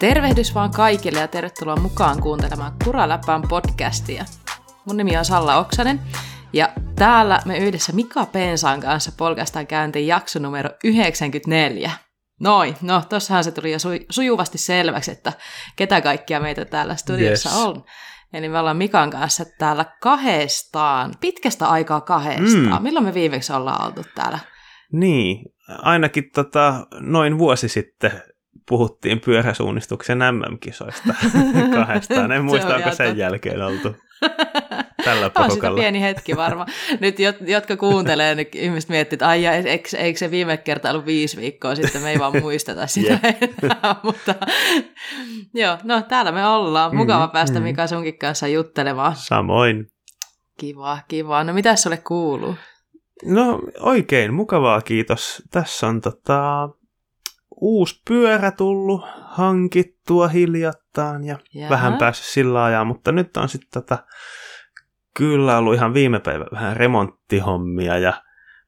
Tervehdys vaan kaikille ja tervetuloa mukaan kuuntelemaan Kuraläppään podcastia. Mun nimi on Salla Oksanen ja täällä me yhdessä Mika Pensaan kanssa polkastaan käyntiin jakso numero 94. Noin, no tossahan se tuli jo su- sujuvasti selväksi, että ketä kaikkia meitä täällä studiossa yes. on. Eli me ollaan Mikan kanssa täällä kahdestaan, pitkästä aikaa kahdestaan. Mm. Milloin me viimeksi ollaan oltu täällä? Niin, ainakin tota, noin vuosi sitten puhuttiin pyöräsuunnistuksen MM-kisoista kahdestaan. En muista, onko sen jälkeen oltu tällä porukalla. On pieni hetki varmaan. Nyt jotka kuuntelee, niin ihmiset miettii, että ai, eikö, eikö se viime kerta ollut viisi viikkoa sitten, me ei vaan muisteta sitä yeah. enää. Mutta joo, no täällä me ollaan. Mukava mm, päästä mm. Mika sunkin kanssa juttelemaan. Samoin. Kiva, kiva. No mitä sulle kuuluu? No oikein mukavaa, kiitos. Tässä on tota, uusi pyörä tullut hankittua hiljattain ja Jaha. vähän päässyt sillä ajaa, mutta nyt on sitten tota, kyllä ollut ihan viime päivä vähän remonttihommia ja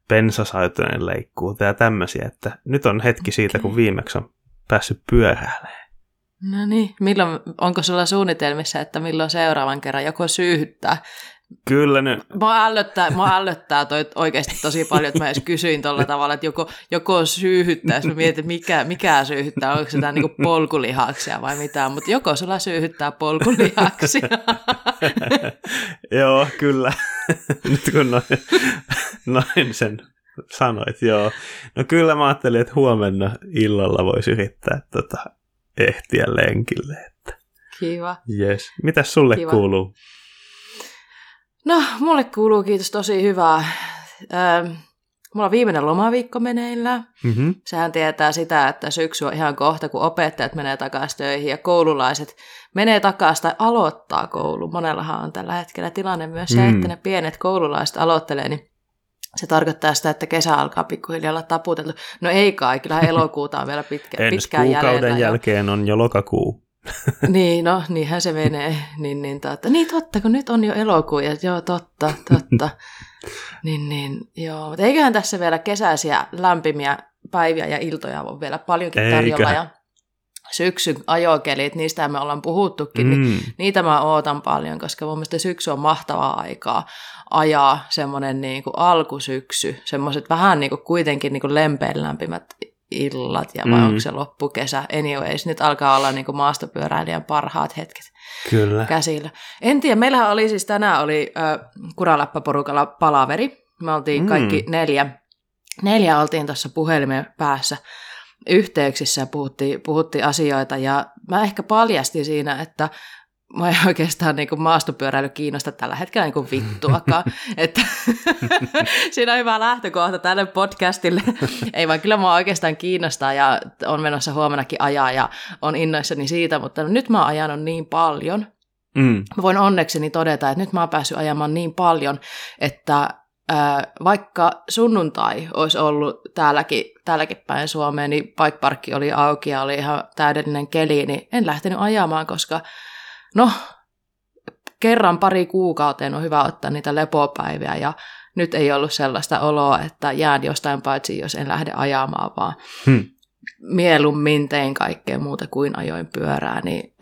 pensasaitojen leikkuuta ja tämmöisiä, että nyt on hetki okay. siitä, kun viimeksi on päässyt pyöräilemään. No niin, milloin, onko sulla suunnitelmissa, että milloin seuraavan kerran joko syyhyttää Kyllä ne. Mua ällöttää, mua ällöttää toi oikeasti tosi paljon, että mä edes kysyin tuolla tavalla, että joko, joko syyhyttää, jos mä mietin, mikä, mikä syyhyttää, onko se jotain niin polkulihaksia vai mitään, mutta joko sulla syyhyttää polkulihaksia. joo, kyllä. Nyt kun noin, noin sen sanoit, joo. No kyllä mä ajattelin, että huomenna illalla voisi yrittää tota, ehtiä lenkille. Että. Kiva. Yes. Mitäs sulle Kiva. kuuluu? No, mulle kuuluu kiitos tosi hyvää. Öö, mulla on viimeinen lomaviikko meneillään. Mm-hmm. Sehän tietää sitä, että syksy on ihan kohta, kun opettajat menee takaisin töihin ja koululaiset menee takaisin tai aloittaa koulu. Monellahan on tällä hetkellä tilanne myös se, mm. että ne pienet koululaiset aloittelee, niin se tarkoittaa sitä, että kesä alkaa pikkuhiljaa olla taputeltu. No ei kai, kyllähän elokuuta on vielä pitkä, pitkään jäljellä. kuukauden jälkeen on jo lokakuu. niin, no niinhän se menee. Niin, niin, totta. niin totta, kun nyt on jo elokuu ja joo, totta, totta. niin, niin, joo. Mutta eiköhän tässä vielä kesäisiä lämpimiä päiviä ja iltoja ole vielä paljonkin tarjolla. Ja syksyn ajokelit, niistä me ollaan puhuttukin, niin mm. niin niitä mä ootan paljon, koska mun mielestä syksy on mahtavaa aikaa ajaa semmoinen niin kuin alkusyksy, semmoiset vähän niin kuin kuitenkin niin kuin lempeän lämpimät illat ja vai mm. onko se loppukesä. Anyways, nyt alkaa olla niin kuin maastopyöräilijän parhaat hetket Kyllä. käsillä. En tiedä, meillähän oli siis tänään oli äh, Kuraläppä-porukalla palaveri. Me oltiin mm. kaikki neljä, neljä oltiin tuossa puhelimen päässä yhteyksissä ja puhuttiin, puhuttiin asioita ja mä ehkä paljastin siinä, että mä ei oikeastaan niin kuin maastopyöräily kiinnosta tällä hetkellä niin kuin vittuakaan. että siinä on hyvä lähtökohta tälle podcastille. ei vaan kyllä mä oikeastaan kiinnostaa ja on menossa huomenakin ajaa ja on innoissani siitä, mutta nyt mä oon ajanut niin paljon. Mm. Mä voin onnekseni todeta, että nyt mä oon päässyt ajamaan niin paljon, että vaikka sunnuntai olisi ollut täälläkin, täälläkin päin Suomeen, niin bike parkki oli auki ja oli ihan täydellinen keli, niin en lähtenyt ajamaan, koska no, kerran pari kuukauteen on hyvä ottaa niitä lepopäiviä ja nyt ei ollut sellaista oloa, että jään jostain paitsi, jos en lähde ajamaan, vaan hmm. mieluummin tein kaikkea muuta kuin ajoin pyörää. Niin...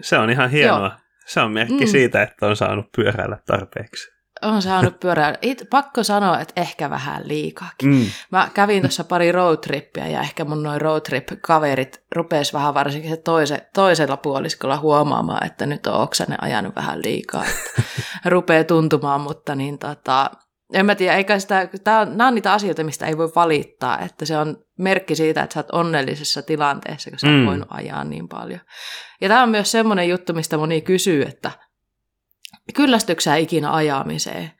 Se on ihan hienoa. Joo. Se on merkki mm. siitä, että on saanut pyöräillä tarpeeksi on saanut pyöräillä. It, pakko sanoa, että ehkä vähän liikaakin. Mm. Mä kävin tuossa pari roadtrippiä ja ehkä mun noin roadtrip-kaverit rupes vähän varsinkin se toise, toisella puoliskolla huomaamaan, että nyt on Oksanen ajanut vähän liikaa. Rupeaa tuntumaan, mutta niin tota, en mä tiedä, eikä sitä, tää on, nämä on niitä asioita, mistä ei voi valittaa, että se on merkki siitä, että sä oot onnellisessa tilanteessa, kun sä mm. voinut ajaa niin paljon. Ja tämä on myös semmoinen juttu, mistä moni kysyy, että kyllästyksää ikinä ajamiseen?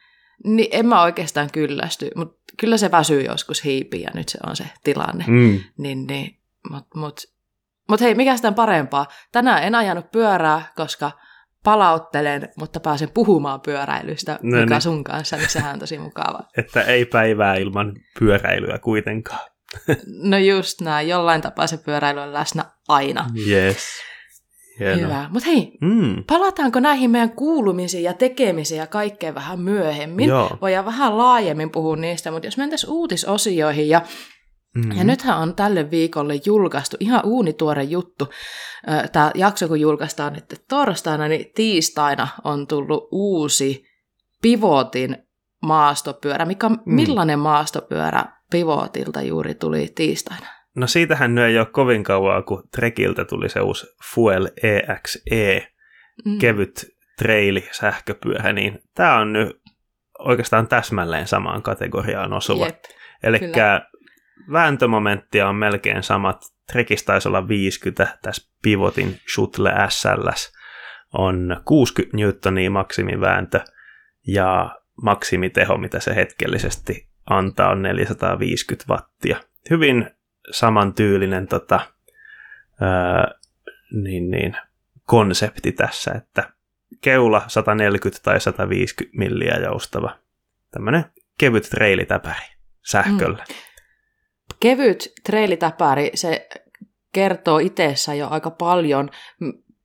Niin en mä oikeastaan kyllästy, mutta kyllä se väsyy joskus hiipii ja nyt se on se tilanne. Mm. Niin, niin, mutta mut, mut hei, mikä sitä parempaa? Tänään en ajanut pyörää, koska palauttelen, mutta pääsen puhumaan pyöräilystä no mikä niin. sun kanssa, niin sehän on tosi mukava. Että ei päivää ilman pyöräilyä kuitenkaan. no just näin, jollain tapaa se pyöräily on läsnä aina. Yes. Hieno. Hyvä. Mutta hei, mm. palataanko näihin meidän kuulumisiin ja tekemisiin ja kaikkeen vähän myöhemmin? Joo. Voidaan vähän laajemmin puhua niistä, mutta jos mentäisiin uutisosioihin ja Mm-hmm. Ja nythän on tälle viikolle julkaistu ihan uunituore juttu. Tämä jakso, kun julkaistaan nyt torstaina, niin tiistaina on tullut uusi Pivotin maastopyörä. Mikä, mm. Millainen maastopyörä Pivotilta juuri tuli tiistaina? No siitähän nyt ei ole kovin kauaa, kun Trekiltä tuli se uusi Fuel EXE, mm. kevyt treili sähköpyörä, niin tämä on nyt oikeastaan täsmälleen samaan kategoriaan osuva. Eli vääntömomenttia on melkein samat. Trekissä taisi olla 50, tässä Pivotin Shuttle SLS on 60 newtonia maksimivääntö ja maksimiteho, mitä se hetkellisesti antaa, on 450 wattia. Hyvin samantyylinen tota, ää, niin, niin, konsepti tässä, että keula 140 tai 150 milliä joustava. Tämmöinen kevyt treilitäpäri sähköllä. Mm. Kevyt treilitäpäri, se kertoo itsessä jo aika paljon.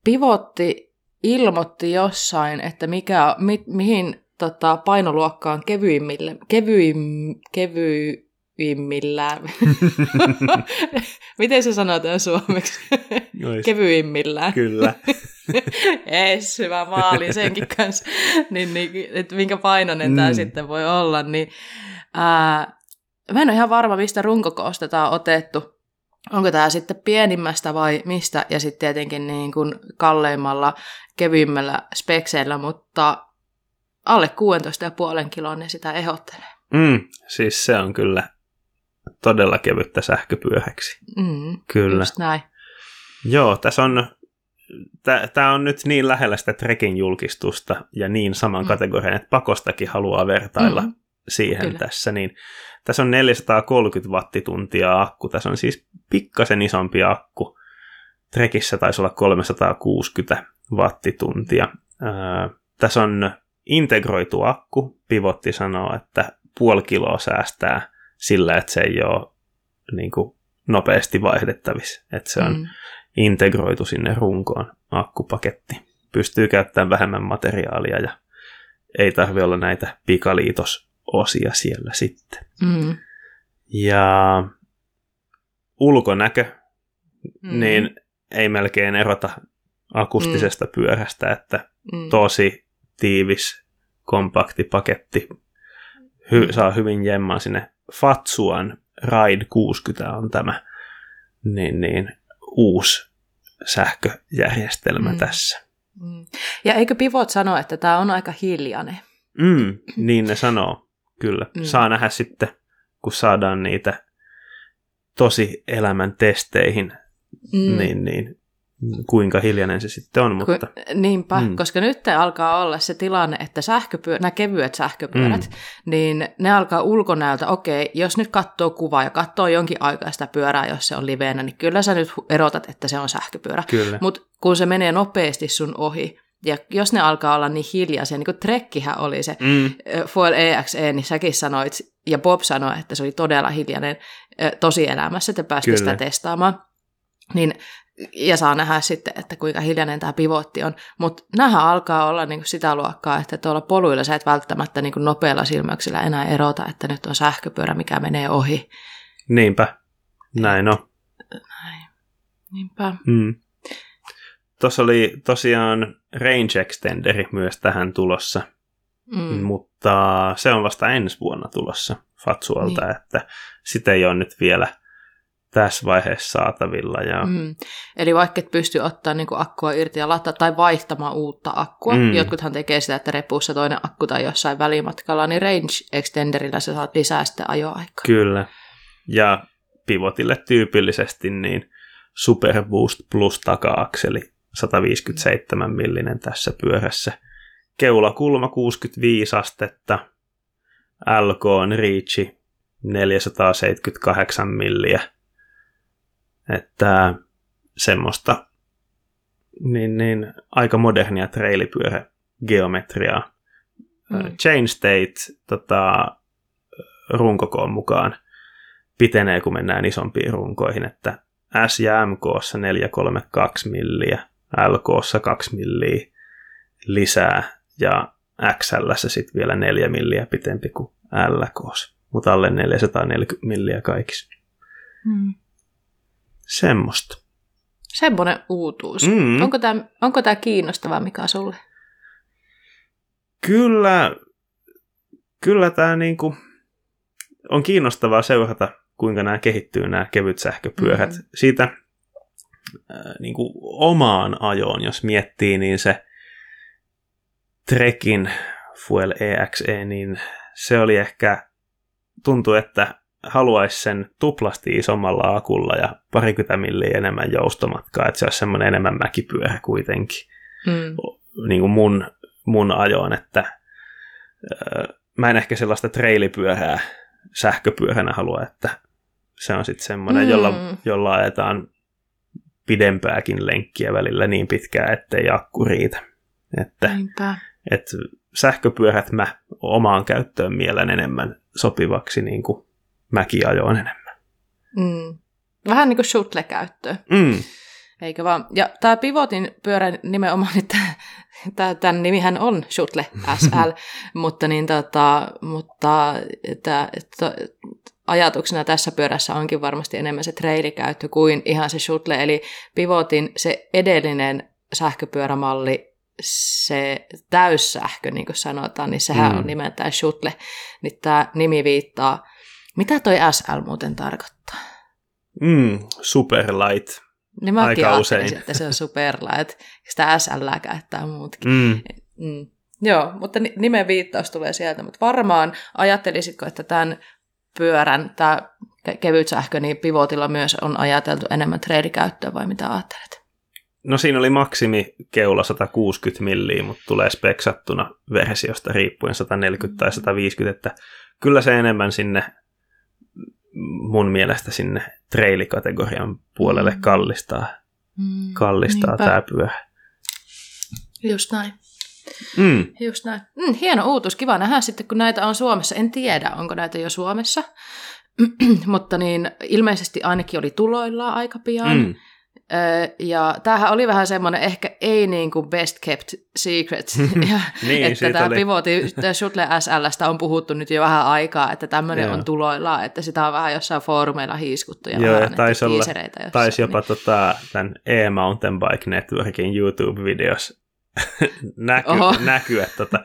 Pivotti ilmoitti jossain, että mikä, mi, mihin tota, painoluokkaan kevyimmille, kevyim, kevyimmillään. Miten se sanotaan suomeksi? Kevyimmillään. Kyllä. Ees, hyvä maali senkin kanssa. niin, niin, että minkä painoinen mm. tämä sitten voi olla. Niin, ää, mä en ole ihan varma, mistä runkokoosta tämä on otettu. Onko tämä sitten pienimmästä vai mistä, ja sitten tietenkin niin kuin kalleimmalla, kevyimmällä spekseillä, mutta alle 16,5 kilon ne sitä ehdottelee. Mm, siis se on kyllä todella kevyttä sähköpyöhäksi. Mm, kyllä. Just näin. Joo, tässä on, tämä on nyt niin lähellä sitä Trekin julkistusta ja niin saman mm. kategorian, että pakostakin haluaa vertailla mm. siihen kyllä. tässä, niin tässä on 430 wattituntia akku, tässä on siis pikkasen isompi akku. Trekissä taisi olla 360 wattituntia. Ää, tässä on integroitu akku. Pivotti sanoo, että puoli kiloa säästää sillä, että se ei ole niin kuin, nopeasti vaihdettavissa. Että se on mm. integroitu sinne runkoon akkupaketti. Pystyy käyttämään vähemmän materiaalia ja ei tarvi olla näitä pikaliitososia siellä sitten. Mm. Ja ulkonäkö, mm. niin ei melkein erota akustisesta mm. pyörästä, että mm. tosi tiivis, kompakti paketti hy, saa hyvin jemmaa sinne. Fatsuan Ride 60 on tämä niin, niin, uusi sähköjärjestelmä mm. tässä. Mm. Ja eikö Pivot sano, että tämä on aika hiljainen? Mm, niin ne sanoo, kyllä. Mm. Saa nähdä sitten, kun saadaan niitä tosi elämän testeihin, mm. niin, niin kuinka hiljainen se sitten on. Mutta... Ku, niinpä, mm. koska nyt alkaa olla se tilanne, että sähköpyö, nämä kevyet sähköpyörät, mm. niin ne alkaa ulkonäöltä, okei, jos nyt katsoo kuvaa ja katsoo jonkin aikaa sitä pyörää, jos se on liveenä, niin kyllä sä nyt erotat, että se on sähköpyörä. Mutta kun se menee nopeasti sun ohi, ja jos ne alkaa olla niin hiljaisia, niin kuin Trekkihän oli se mm. Foil EXE, niin säkin sanoit, ja Bob sanoi, että se oli todella hiljainen tosielämässä, että päästiin sitä testaamaan. Niin ja saa nähdä sitten, että kuinka hiljainen tämä pivotti on. Mutta nämähän alkaa olla niinku sitä luokkaa, että tuolla poluilla sä et välttämättä niinku nopealla silmäyksellä enää erota, että nyt on sähköpyörä, mikä menee ohi. Niinpä, näin on. Näin, niinpä. Mm. Tuossa oli tosiaan range extenderi myös tähän tulossa, mm. mutta se on vasta ensi vuonna tulossa Fatsualta, niin. että sitä ei ole nyt vielä – tässä vaiheessa saatavilla. Ja... Mm. Eli vaikka et pysty ottaa niin akkua irti ja laittaa tai vaihtamaan uutta akkua, mm. jotkuthan tekee sitä, että repuussa toinen akku tai jossain välimatkalla, niin range extenderillä sä saat lisää sitä ajoaikaa. Kyllä. Ja pivotille tyypillisesti niin Super Boost Plus taka-akseli 157 millinen tässä pyörässä. Keulakulma 65 astetta. LK on Reachi 478 milliä että semmoista niin, niin, aika modernia trailipyörägeometriaa. Mm. Chain state tota, runkokoon mukaan pitenee, kun mennään isompiin runkoihin, että S ja MK 432 milliä, LK 2 milliä lisää ja XL sitten vielä 4 milliä pitempi kuin LK, mutta alle 440 milliä kaikissa. Mm. Semmosta. Semmoinen uutuus. Mm. Onko tämä onko tää kiinnostavaa, mikä sulle? Kyllä, kyllä tämä niinku on kiinnostavaa seurata, kuinka nämä kehittyy, nämä kevyt sähköpyörät. Mm-hmm. Siitä äh, niinku omaan ajoon, jos miettii, niin se Trekin Fuel EXE, niin se oli ehkä, tuntui, että haluaisi sen tuplasti isommalla akulla ja parikymmentä milliä enemmän joustomatkaa, että se olisi semmoinen enemmän mäkipyörä kuitenkin. Mm. Niin kuin mun, mun ajoon, että öö, mä en ehkä sellaista treilipyörää sähköpyöränä halua, että se on sitten semmoinen, mm. jolla, jolla ajetaan pidempääkin lenkkiä välillä niin pitkään, ettei akku riitä. Että, Niinpä. että sähköpyörät mä omaan käyttöön mielen enemmän sopivaksi niin kuin mäkiajoon enemmän. Mm. Vähän niin kuin shuttle-käyttöön. Mm. Eikö vaan? Ja tämä Pivotin pyörä nimenomaan, että tämän nimihän on Shuttle SL, mutta, niin tota, mutta että, että ajatuksena tässä pyörässä onkin varmasti enemmän se treilikäyttö kuin ihan se Shuttle, eli Pivotin se edellinen sähköpyörämalli, se täyssähkö, niin kuin sanotaan, niin sehän mm. on nimeltään Shuttle, niin tämä nimi viittaa. Mitä toi SL muuten tarkoittaa? Mm, superlight. Niin mä Aika usein. että se on superlight. Sitä SL käyttää muutkin. Mm. Mm. Joo, mutta nimen viittaus tulee sieltä. Mutta varmaan ajattelisitko, että tämän pyörän, tämä kevyt sähkö, niin pivotilla myös on ajateltu enemmän treilikäyttöä vai mitä ajattelet? No siinä oli maksimi keula 160 milliä, mutta tulee speksattuna versiosta riippuen 140 tai 150, että kyllä se enemmän sinne mun mielestä sinne treilikategorian puolelle mm. kallistaa, mm, kallistaa tämä pyörä. Just näin. Mm. Just näin. Mm, hieno uutus. Kiva nähdä sitten, kun näitä on Suomessa. En tiedä, onko näitä jo Suomessa. Mutta niin, ilmeisesti ainakin oli tuloillaan aika pian. Mm. Ja tämähän oli vähän semmoinen ehkä ei niin kuin best kept secret, ja, niin, että tämä oli. pivoti Shuttle SLstä on puhuttu nyt jo vähän aikaa, että tämmöinen on tuloillaan, että sitä on vähän jossain foorumeilla hiiskuttu ja Joo, vähän ja taisi, olla, jossain, taisi jopa niin. tota, tämän e-mountain bike networkin YouTube-videos näky, näkyä. Tota,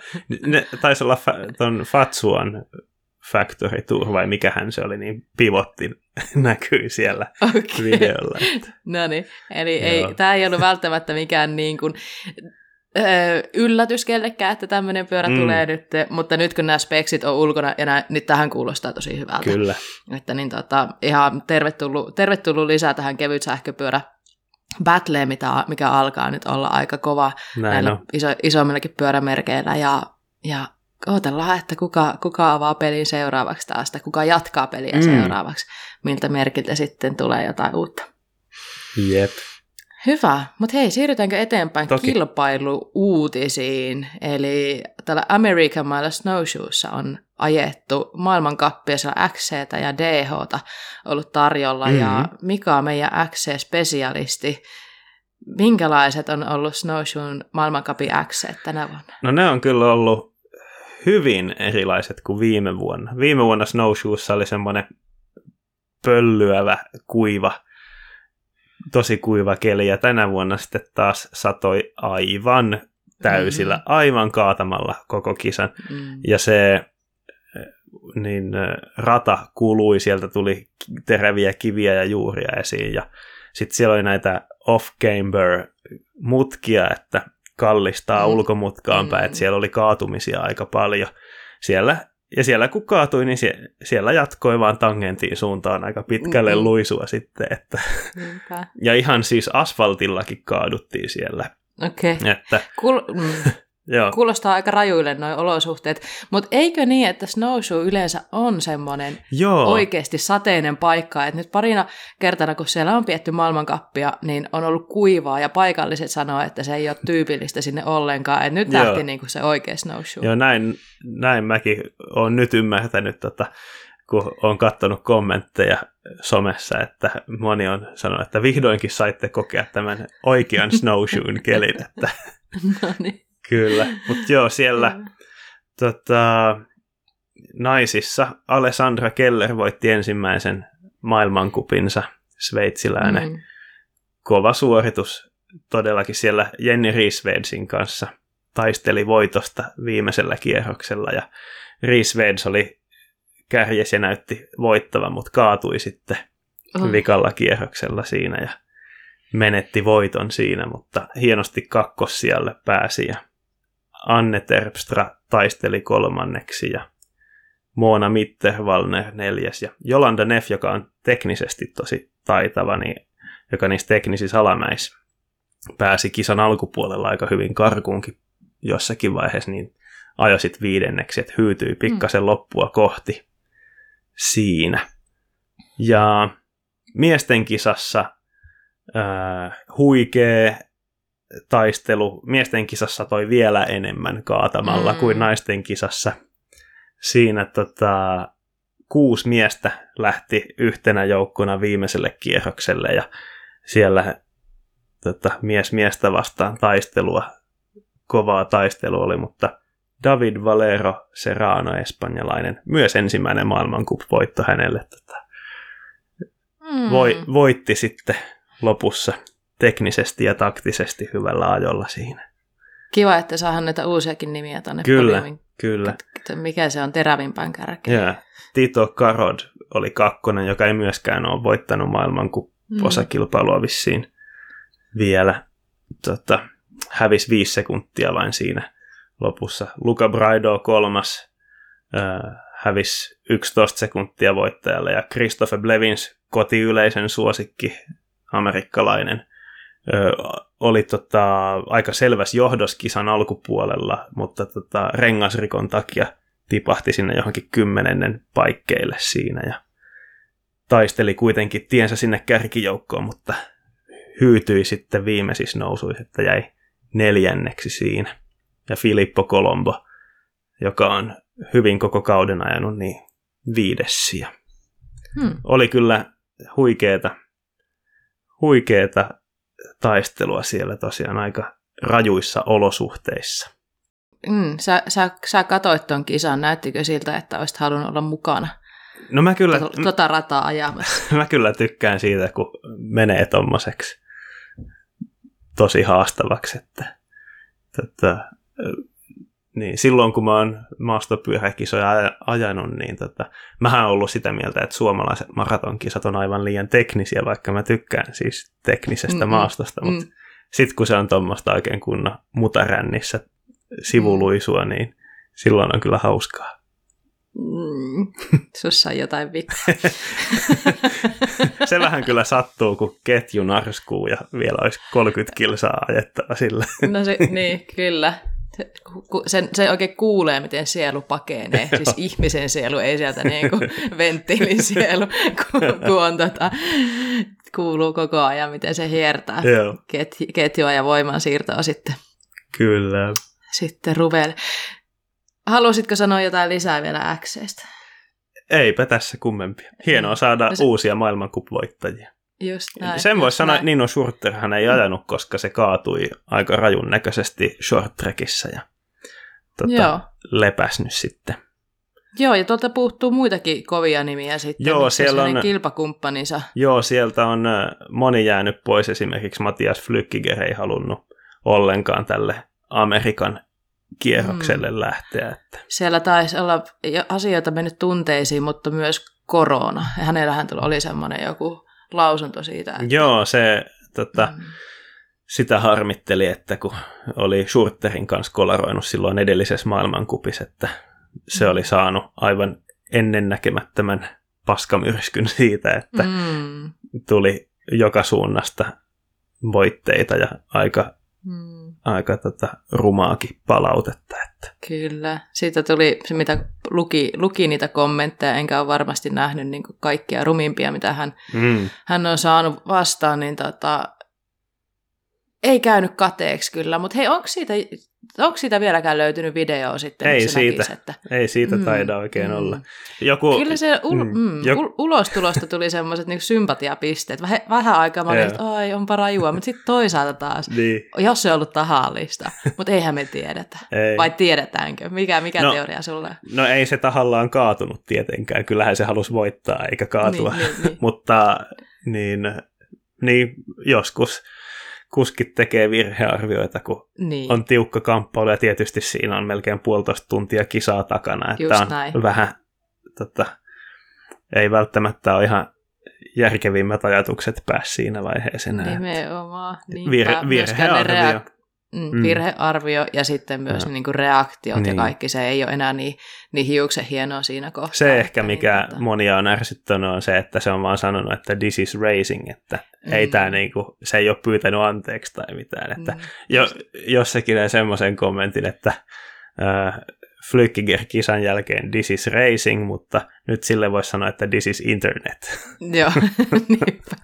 ne, taisi olla fa, ton Fatsuan Factory Tour vai mikähän se oli, niin pivotti näkyi siellä okay. videolla. No niin, eli ei, tämä ei ollut välttämättä mikään niin kuin, yllätys kellekään, että tämmöinen pyörä mm. tulee nyt, mutta nyt kun nämä speksit on ulkona, ja nämä, niin tähän kuulostaa tosi hyvältä. Kyllä. Että niin tota, ihan tervetullut, tervetullut lisää tähän kevyt sähköpyörä battle, mitä, mikä alkaa nyt olla aika kova Näin näillä on. iso, isommillakin pyörämerkeillä ja, ja odotellaan, että kuka, kuka avaa pelin seuraavaksi taas, tai kuka jatkaa peliä mm. seuraavaksi, miltä merkiltä sitten tulee jotain uutta. Jep. Hyvä, mutta hei, siirrytäänkö eteenpäin Toki. kilpailu-uutisiin? Eli tällä American Mile Snowshoessa on ajettu maailmankappia siellä XC ja DH ollut tarjolla, mm-hmm. ja Mika on meidän XC-spesialisti. Minkälaiset on ollut Snowshoen maailmankapin XC tänä vuonna? No ne on kyllä ollut hyvin erilaiset kuin viime vuonna. Viime vuonna Snowshoessa oli semmoinen pöllyävä, kuiva, tosi kuiva keli, ja tänä vuonna sitten taas satoi aivan täysillä, mm-hmm. aivan kaatamalla koko kisan. Mm. Ja se niin rata kului, sieltä tuli teräviä kiviä ja juuria esiin, ja sitten siellä oli näitä off-camber mutkia, että kallistaa mm. ulkomutkaan mm. päin, että siellä oli kaatumisia aika paljon. Siellä, ja siellä kun kaatui, niin sie, siellä jatkoi vaan tangentiin suuntaan aika pitkälle mm. luisua sitten. Että. ja ihan siis asfaltillakin kaaduttiin siellä. Okei. Okay. Että, Kul- mm. Joo. Kuulostaa aika rajuille noin olosuhteet, mutta eikö niin, että snowshoe yleensä on semmoinen Joo. oikeasti sateinen paikka, että nyt parina kertana, kun siellä on pietty maailmankappia, niin on ollut kuivaa ja paikalliset sanoo, että se ei ole tyypillistä sinne ollenkaan, että nyt lähti niin kuin se oikea snowshoe. Joo, näin, näin mäkin olen nyt ymmärtänyt, tota, kun olen katsonut kommentteja somessa, että moni on sanonut, että vihdoinkin saitte kokea tämän oikean snowshoen kelin, että no niin. Kyllä, mutta joo, siellä tota, naisissa Alessandra Keller voitti ensimmäisen maailmankupinsa, sveitsiläinen. Mm. Kova suoritus todellakin siellä Jenny Riesvedsin kanssa taisteli voitosta viimeisellä kierroksella ja Riesveds oli kärjes ja näytti voittava, mutta kaatui sitten oh. vikalla kierroksella siinä ja menetti voiton siinä, mutta hienosti kakkos siellä pääsi ja Anne Terpstra taisteli kolmanneksi ja Moona Mitterwallner neljäs ja Jolanda Neff, joka on teknisesti tosi taitava, niin, joka niissä teknisissä alamäissä pääsi kisan alkupuolella aika hyvin karkuunkin jossakin vaiheessa, niin ajoi sitten viidenneksi, että hyytyi pikkasen mm. loppua kohti siinä. Ja miesten kisassa äh, huikea taistelu. Miesten kisassa toi vielä enemmän kaatamalla mm. kuin naisten kisassa. Siinä tota, kuusi miestä lähti yhtenä joukkona viimeiselle kierrokselle ja siellä tota, mies miestä vastaan taistelua, kovaa taistelua oli, mutta David Valero Serrano, espanjalainen, myös ensimmäinen maailmankup-voitto hänelle. Tota, mm. voi, voitti sitten lopussa teknisesti ja taktisesti hyvällä ajolla siinä. Kiva, että saadaan näitä uusiakin nimiä tuonne Kyllä, podiumin. kyllä. Mikä se on terävimpään kärkeen? Yeah. Tito Karod oli kakkonen, joka ei myöskään ole voittanut maailmankupposakilpailua mm. vissiin vielä. Tota, hävisi viisi sekuntia vain siinä lopussa. Luca Braido kolmas, äh, hävisi 11 sekuntia voittajalle ja Christopher Blevins kotiyleisen suosikki amerikkalainen ö, oli tota, aika selväs johdoskisan alkupuolella, mutta tota, rengasrikon takia tipahti sinne johonkin kymmenennen paikkeille siinä ja taisteli kuitenkin tiensä sinne kärkijoukkoon, mutta hyytyi sitten viimeisissä nousuissa, että jäi neljänneksi siinä. Ja Filippo Colombo, joka on hyvin koko kauden ajanut, niin viides Hmm. Oli kyllä huikeeta, huikeeta taistelua siellä tosiaan aika rajuissa olosuhteissa. Mm, sä, sä, sä katoit ton kisan, näyttikö siltä, että olisit halunnut olla mukana? No mä kyllä... Tota, tota rataa ajamassa. mä kyllä tykkään siitä, kun menee tommoseksi tosi haastavaksi, että tota, niin silloin kun mä oon maastopyöräkisoja ajanut, niin tota, mähän oon ollut sitä mieltä, että suomalaiset maratonkisat on aivan liian teknisiä, vaikka mä tykkään siis teknisestä mm-hmm. maastosta, mutta mm. sitten kun se on tuommoista oikein kunnon mutarännissä sivuluisua, mm. niin silloin on kyllä hauskaa. Mm, sussa on jotain vikaa. se vähän kyllä sattuu, kun ketju narskuu ja vielä olisi 30 kilsaa ajettava sillä. no se, niin, kyllä sen, se oikein kuulee, miten sielu pakenee. Siis ihmisen sielu, ei sieltä niin kuin venttiilisielu, kun, kun on tota, kuuluu koko ajan, miten se hiertää ket, ketjua ja siirtoa sitten. Kyllä. Sitten Ruvel. Haluaisitko sanoa jotain lisää vielä Xestä? Eipä tässä kummempia. Hienoa saada no se... uusia maailmankupvoittajia. Just näin, Sen voisi sanoa, että Nino Schurterhan ei ajanut, koska se kaatui aika rajun näköisesti short trackissa ja tota, Joo. lepäs nyt sitten. Joo, ja tuolta puuttuu muitakin kovia nimiä sitten. Joo, siellä on kilpakumppaninsa. Joo, sieltä on moni jäänyt pois. Esimerkiksi Matias Flykkiger ei halunnut ollenkaan tälle Amerikan kierrokselle mm. lähteä. Että. Siellä taisi olla asioita mennyt tunteisiin, mutta myös korona. Ja hänellähän oli semmoinen joku lausunto siitä. Että... Joo, se tota, mm. sitä harmitteli, että kun oli Schurterin kanssa kolaroinut silloin edellisessä maailmankupissa, että se oli saanut aivan ennennäkemättömän paskamyrskyn siitä, että mm. tuli joka suunnasta voitteita ja aika mm. aika tota, rumaakin palautetta. Että. Kyllä. Siitä tuli se, mitä luki, luki niitä kommentteja, enkä ole varmasti nähnyt niin kaikkia rumimpia, mitä hän, mm. hän on saanut vastaan, niin tota, ei käynyt kateeksi kyllä, mutta hei, onko siitä onko siitä vieläkään löytynyt video sitten? Ei siitä, näkisi, että... ei siitä Mm, taida oikein mm. olla. Joku, Kyllä se ul- mm, mm, jo- ul- ulostulosta tuli semmoiset niin sympatiapisteet. Väh- vähän aikaa mä olin, että ai onpa rajua, mutta sitten toisaalta taas, Niin, jos se on ollut tahallista, mutta eihän me tiedetä. ei. Vai tiedetäänkö? Mikä, mikä No. teoria sulle? No ei se tahallaan kaatunut tietenkään, kyllähän se halusi voittaa eikä kaatua. Niin, niin, niin. Mutta niin, niin joskus kuskit tekee virhearvioita, kun niin. on tiukka kamppailu ja tietysti siinä on melkein puolitoista tuntia kisaa takana, että Just on näin. vähän, tota, ei välttämättä ole ihan järkevimmät ajatukset päässä siinä vaiheessa enää. Nimenomaan. Niinpä. Ne virhearvio. reak- mm, Mm. virhearvio ja sitten myös Joo. niin kuin reaktiot ja Niin. kaikki. Se ei ole enää niin, niin hiuksen hienoa siinä kohtaa. Se ehkä, että mikä niin, tota, monia on ärsyttänyt, on se, että se on vaan sanonut, että this is racing, että Mm. ei tää niinku, se ei ole pyytänyt anteeksi tai mitään. Että mm, jo, jossakin näin semmoisen kommentin, että äh, Flykiger-kisan jälkeen this is racing, mutta nyt sille voisi sanoa, että this is internet. Joo, niinpä.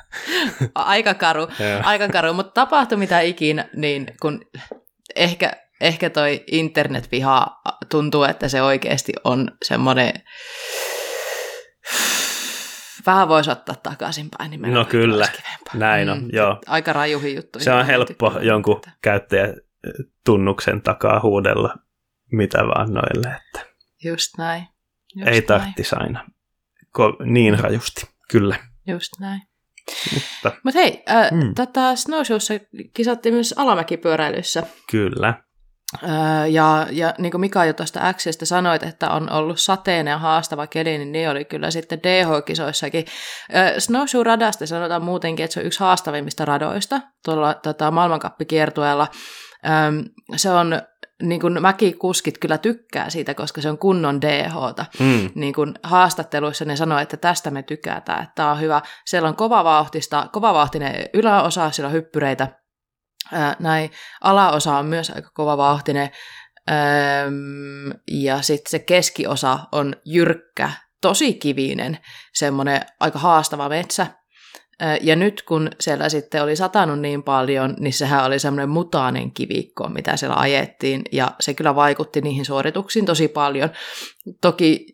Aika karu, aika karu, mutta tapahtui mitä ikinä, niin kun ehkä, ehkä toi internetviha tuntuu, että se oikeasti on semmoinen, vähän voisi ottaa takaisinpäin. Niin No kyllä, näin on, joo. Aika rajuhi juttu. Se on helppo jonkun käyttäjätunnuksen takaa huudella mitä vaan noille, että Just näin. Just ei tarttisi aina ko- niin rajusti, kyllä. Just näin. Mutta Mutta hei, äh, Mm. tätä Snowshowssa kisattiin myös alamäkipyöräilyssä. kyllä, Öö, ja, ja niin kuin Mika jo tuosta Xistä sanoit, että on ollut sateinen ja haastava keli, niin ne oli kyllä sitten DH-kisoissakin. Öö, Snowshoe-radasta sanotaan muutenkin, että se on yksi haastavimmista radoista tuolla tota, maailmankappikiertueella. Öö, se on, niin kuin mäkikuskit kyllä tykkää siitä, koska se on kunnon DH-ta. mm, Niin kuin haastatteluissa ne sanoo, että tästä me tykätään, että tämä on hyvä. Siellä on kovavauhtista, kovavauhtinen yläosa, siellä on hyppyreitä, Ää, näin alaosa on myös aika kova vauhtinen. Öm, ja sitten se keskiosa on jyrkkä, tosi kivinen, semmoinen aika haastava metsä. Ja nyt kun siellä sitten oli satanut niin paljon, niin sehän oli semmoinen mutaanen kivikko, mitä siellä ajettiin, ja se kyllä vaikutti niihin suorituksiin tosi paljon. Toki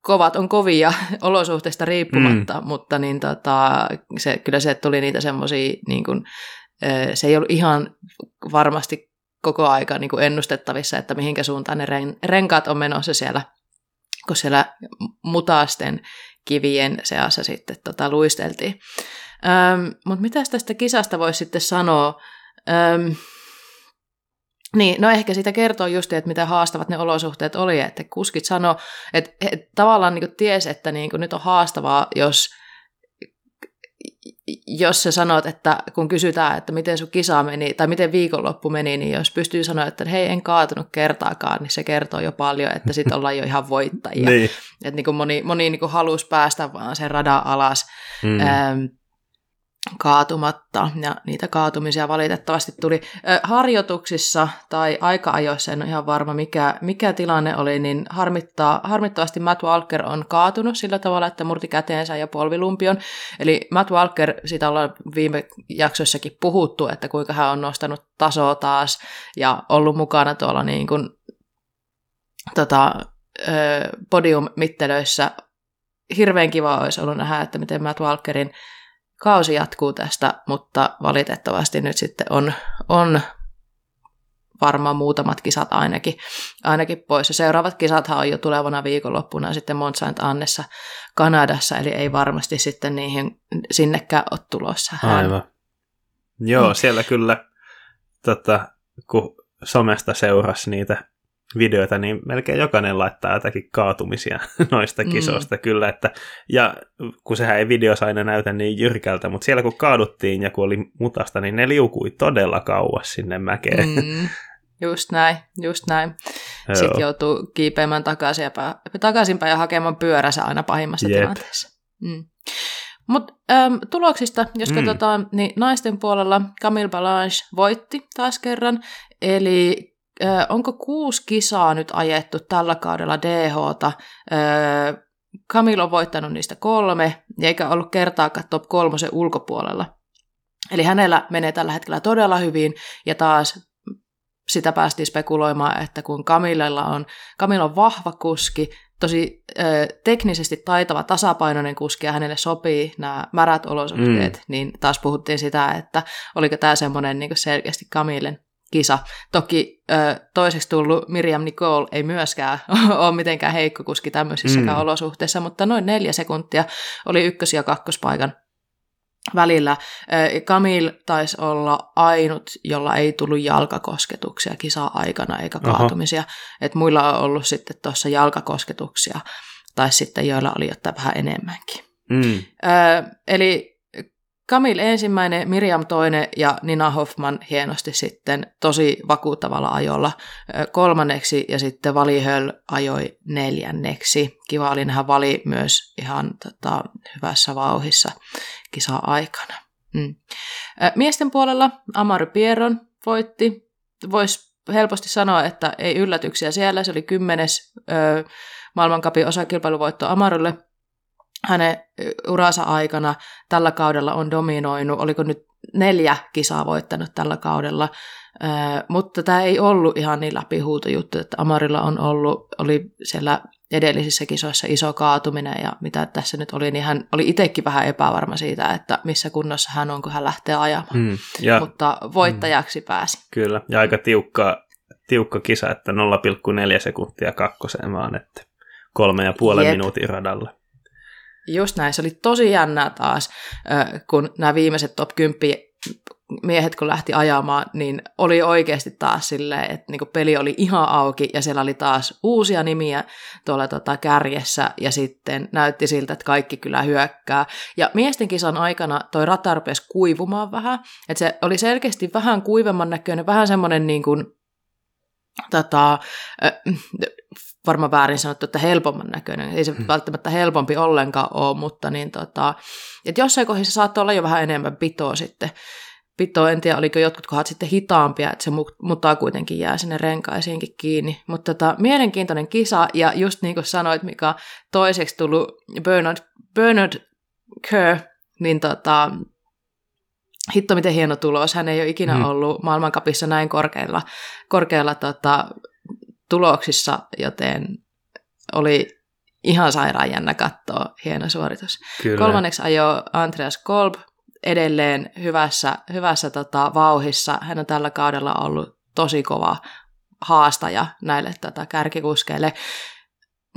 kovat on kovia olosuhteista riippumatta, mm. mutta niin tota, se, kyllä se tuli niitä semmoisia, niin kuin, se ei ollut ihan varmasti koko aika niin kuin ennustettavissa, että mihinkä suuntaan ne ren, renkaat on menossa siellä, kun siellä mutaasten kivien seassa sitten tota, luisteltiin. Öm, mutta mitä tästä kisasta voisi sitten sanoa? Öm, niin, no ehkä sitä kertoo just, että mitä haastavat ne olosuhteet oli, että kuskit sanoi, että he tavallaan niin tiesi, että niin nyt on haastavaa, jos, jos sä sanot, että kun kysytään, että miten sun kisa meni, tai miten viikonloppu meni, niin jos pystyy sanoa, että hei, en kaatunut kertaakaan, niin se kertoo jo paljon, että sitten ollaan jo ihan voittajia. niin. Että niin kuin moni, moni niin kuin halusi päästä vaan sen radan alas, Mm. ähm, kaatumatta, ja niitä kaatumisia valitettavasti tuli. Harjoituksissa tai aika-ajoissa, en ole ihan varma mikä, mikä tilanne oli, niin harmittaa, harmittavasti Matt Walker on kaatunut sillä tavalla, että murti käteensä ja polvilumpion. Eli Matt Walker, siitä ollaan viime jaksoissakin puhuttu, että kuinka hän on nostanut tasoa taas ja ollut mukana tuolla niin kuin, tota, podium-mittelöissä. Hirveän kiva olisi ollut nähdä, että miten Matt Walkerin kausi jatkuu tästä, mutta valitettavasti nyt sitten on, on varmaan muutamat kisat ainakin, ainakin pois. Ja seuraavat kisathan on jo tulevana viikonloppuna sitten Mont Saint Annessa Kanadassa, eli ei varmasti sitten niihin sinnekään ole tulossa. hän. Aivan. Joo, Mm. siellä kyllä, tota, kun somesta seurasi niitä videoita, niin melkein jokainen laittaa jotakin kaatumisia noista Mm. kisoista kyllä, että, ja kun sehän ei videossa aina näytä niin jyrkältä, mutta siellä kun kaaduttiin ja kun oli mutasta, niin ne liukui todella kauas sinne mäkeen. Mm, just näin, just näin. Joo. Sitten joutuu kiipeämään takaisin ja pää, takaisinpäin ja hakemaan pyöränsä aina pahimmassa Jep. tilanteessa. Mm. Mutta ähm, tuloksista, jos Mm. mm. katsotaan, niin naisten puolella Camille Balanche voitti taas kerran. Eli onko kuusi kisaa nyt ajettu tällä kaudella DHta? Camille on voittanut niistä kolme, eikä ollut kertaakaan top kolmosen ulkopuolella. Eli hänellä menee tällä hetkellä todella hyvin, ja taas sitä päästiin spekuloimaan, että kun Camillella on, Camilla on vahva kuski, tosi ö, teknisesti taitava, tasapainoinen kuski ja hänelle sopii nämä märät olosuhteet, mm. niin taas puhuttiin sitä, että oliko tämä semmoinen niin selkeästi Camillen kisa. Toki ö, toiseksi tullut Miriam Nicole ei myöskään ole mitenkään heikko kuski tämmöisissäkään mm. olosuhteissa, mutta noin neljä sekuntia oli ykkös- ja kakkospaikan välillä. Kamil taisi olla ainut, jolla ei tullut jalkakosketuksia kisa-aikana eikä kaatumisia. Et muilla on ollut sitten tuossa jalkakosketuksia, tai sitten joilla oli jotain vähän enemmänkin. Mm. Ö, eli Kamil ensimmäinen, Miriam toinen ja Nina Hoffman hienosti sitten tosi vakuuttavalla ajolla kolmanneksi ja sitten Vali Höll ajoi neljänneksi. Kiva oli nähdä Vali myös ihan tota, hyvässä vauhissa kisa-aikana. Mm. Miesten puolella Amari Pierron voitti. Voisi helposti sanoa, että ei yllätyksiä siellä. Se oli kymmenes ö, maailmankapin osakilpailuvoitto Amarulle – hänen uransa aikana tällä kaudella on dominoinut, oliko nyt neljä kisaa voittanut tällä kaudella, mutta tämä ei ollut ihan niin läpihuutojuttu, että Amarilla on ollut, oli siellä edellisissä kisoissa iso kaatuminen ja mitä tässä nyt oli, niin hän oli itsekin vähän epävarma siitä, että missä kunnossa hän on, kun hän lähtee ajamaan. Mm, ja, Mutta voittajaksi mm, pääsi. Kyllä, ja aika tiukka, tiukka kisa, että 0,4 sekuntia kakkoseen vaan, että kolme ja puolen Jep. minuutin radalla. Just näin, se oli tosi jännää taas, kun nämä viimeiset top 10 miehet kun lähti ajamaan, niin oli oikeasti taas silleen, että niin peli oli ihan auki ja siellä oli taas uusia nimiä tuolla tota kärjessä ja sitten näytti siltä, että kaikki kyllä hyökkää. Ja miesten kisan aikana toi rata rupesi kuivumaan vähän, että se oli selkeästi vähän kuivemman näköinen, vähän semmoinen niin kuin, tota, varmaan väärin sanottu, että helpomman näköinen. Ei se hmm. välttämättä helpompi ollenkaan ole, mutta niin tota, että jossain kohdassa saattoi olla jo vähän enemmän pitoa sitten. Pitoa, en tiedä, oliko jotkut kohdat sitten hitaampia, että se mutaa kuitenkin jää sinne renkaisiinkin kiinni. Mutta tota, mielenkiintoinen kisa, ja just niin kuin sanoit, mikä toiseksi tullut Bernard, Bernard Kerr, niin tota, hitto miten hieno tulos. Hän ei ole ikinä hmm. ollut maailmankapissa näin korkealla, korkealla tota, tuloksissa, joten oli ihan sairaan jännä katsoa, hieno suoritus. Kyllä. Kolmanneksi ajo Andreas Kolb edelleen hyvässä, hyvässä tota, vauhissa. Hän on tällä kaudella ollut tosi kova haastaja näille tota, kärkikuskeille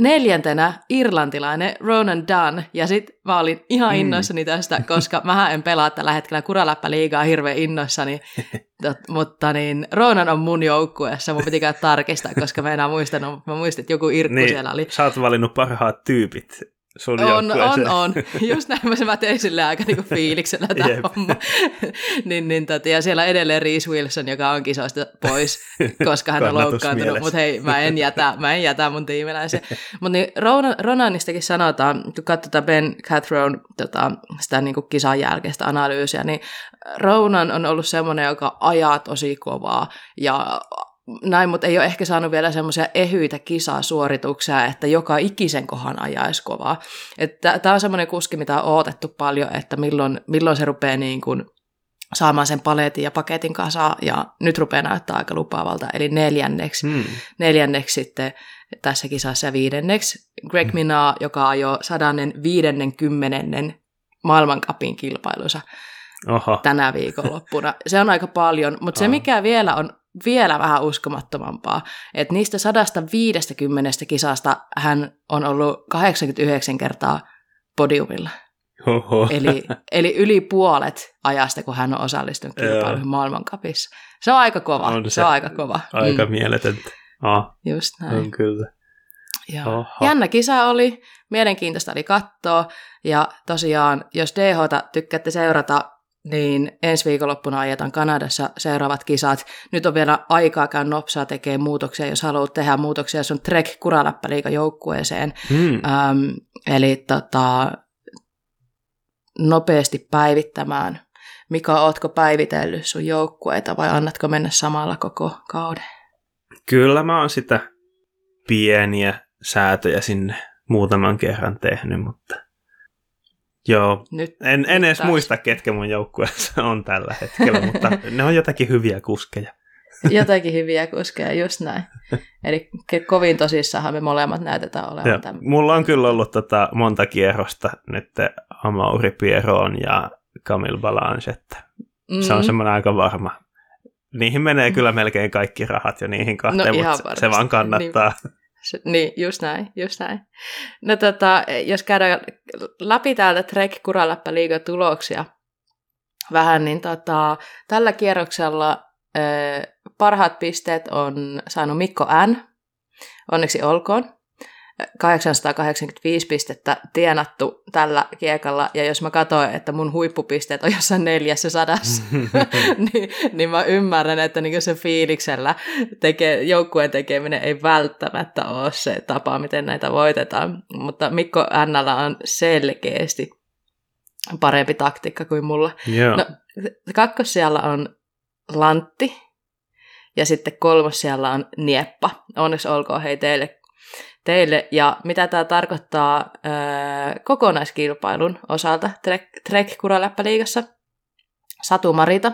neljäntenä irlantilainen Ronan Dunn, ja sit mä olin ihan mm. innoissani tästä, koska mä en pelaa tällä hetkellä kuraläppäliigaa hirveän innoissani, tot, mutta niin, Ronan on mun joukkueessa, mun piti tarkistaa, koska mä enää muistanut, mä muistin, että joku Irkku niin, siellä oli. Sä oot valinnut parhaat tyypit sun on, on, on. Just näin mä, mä tein sille aika niinku fiiliksellä tämä homma. niin, niin, tot, ja siellä edelleen Reese Wilson, joka on kisoista pois, koska hän on loukkaantunut. Mutta hei, mä en jätä, mä en jätä mun tiimiläisen. Mutta niin Ronan, Ronanistakin sanotaan, kun katsotaan Ben Cathrone tota, sitä niin kuin kisan jälkeistä analyysiä, niin Ronan on ollut semmoinen, joka ajaa tosi kovaa ja näin, mutta ei ole ehkä saanut vielä semmoisia ehyitä kisasuorituksia, että joka ikisen kohan ajaisi kovaa. Tämä on semmoinen kuski, mitä on odotettu paljon, että milloin, milloin se rupeaa niin kuin saamaan sen paletin ja paketin kanssa, ja nyt rupeaa näyttää aika lupaavalta, eli neljänneksi, hmm. neljänneksi sitten tässä kisassa ja viidenneksi Greg hmm. Minaa, joka ajoi sadannen viidennekymmenennen maailmankapin kilpailunsa Oho. tänä viikonloppuna. Se on aika paljon, mutta se mikä vielä on vielä vähän uskomattomampaa, että niistä 150 kisasta hän on ollut 89 kertaa podiumilla. Oho. Eli, eli yli puolet ajasta, kun hän on osallistunut kilpailuihin maailmankapissa. Se on aika kova. On se, se on aika kova. Aika mm. mieletöntä. Ah, Just näin. On kyllä. Joo. Jännä kisa oli, mielenkiintoista oli katsoa, ja tosiaan, jos DH tykkäätte seurata niin ensi viikonloppuna ajetaan Kanadassa seuraavat kisat. Nyt on vielä aikaa käydä nopsaa tekee muutoksia, jos haluat tehdä muutoksia sun Trek Kuraläppäliiga joukkueeseen. Hmm. Ähm, eli tota, nopeasti päivittämään. Mika, ootko päivitellyt sun joukkueita vai annatko mennä samalla koko kauden? Kyllä mä oon sitä pieniä säätöjä sinne muutaman kerran tehnyt, mutta Joo, nyt, en, en edes taas. muista, ketkä mun joukkueessa on tällä hetkellä, mutta ne on jotakin hyviä kuskeja. Jotakin hyviä kuskeja, just näin. Eli kovin tosissahan me molemmat näytetään olevan tämän. Mulla on kyllä ollut tota monta kierrosta nyt Amauri Pieron ja Camille Balange, että mm. se on mm. semmoinen aika varma. Niihin menee mm. kyllä melkein kaikki rahat jo niihin kahteen, no, mutta se vaan kannattaa. Niin. Se, niin, just näin, just näin. No tota, jos käydään läpi täältä Trek Kuraläppä tuloksia vähän, niin tota, tällä kierroksella ö, parhaat pisteet on saanut Mikko N. Onneksi olkoon. 885 pistettä tienattu tällä kiekalla, ja jos mä katsoin, että mun huippupisteet on jossain neljässä sadassa, niin, niin mä ymmärrän, että niin se fiiliksellä tekee, joukkueen tekeminen ei välttämättä ole se tapa, miten näitä voitetaan, mutta Mikko Ännällä on selkeästi parempi taktiikka kuin mulla. Yeah. No, kakkos siellä on Lantti, ja sitten kolmos siellä on Nieppa. Onneksi olkoon hei teille teille. Ja mitä tämä tarkoittaa ää, kokonaiskilpailun osalta Trek, Trek Kuraläppäliigassa. Satu Marita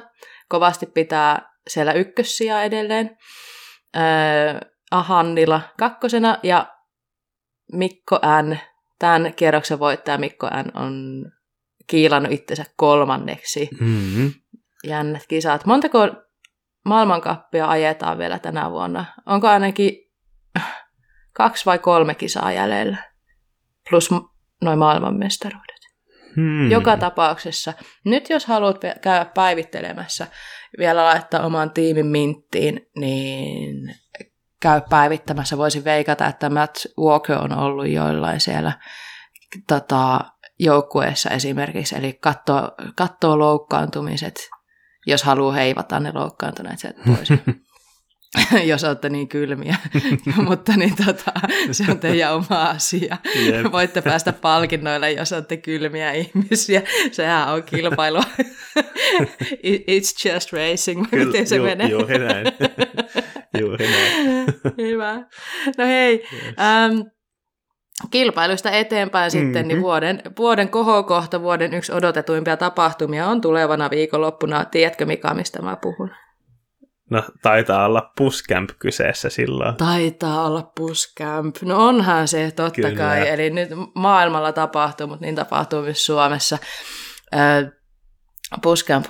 kovasti pitää siellä ykkössiä edelleen. Ää, Ahannila kakkosena ja Mikko N. Tämän kierroksen voittaja Mikko N. on kiilannut itsensä kolmanneksi. Mm-hmm. Jännät kisat. Montako maailmankappia ajetaan vielä tänä vuonna? Onko ainakin kaksi vai kolme kisaa jäljellä, plus noin maailmanmestaruudet. Hmm. Joka tapauksessa. Nyt jos haluat käydä päivittelemässä, vielä laittaa oman tiimin minttiin, niin käy päivittämässä. Voisin veikata, että Matt Walker on ollut joillain siellä tota, joukkueessa esimerkiksi, eli katsoo, katsoo loukkaantumiset, jos haluaa heivata ne loukkaantuneet sieltä pois. jos olette niin kylmiä, mutta niin tota, se on teidän oma asia. Yep. Voitte päästä palkinnoille, jos olette kylmiä ihmisiä. Sehän on kilpailu. It's just racing, Kyllä, miten se ju, menee. Juuri näin. näin. Hyvä. No hei, yes. ähm, kilpailuista eteenpäin mm-hmm. sitten, niin mm-hmm. vuoden, vuoden kohokohta, vuoden yksi odotetuimpia tapahtumia on tulevana viikonloppuna. Tiedätkö Mika, mistä mä puhun? No, taitaa olla Puscamp kyseessä silloin. Taitaa olla Puscamp. No onhan se, totta Kyllä. kai. Eli nyt maailmalla tapahtuu, mutta niin tapahtuu myös Suomessa. Puscamp,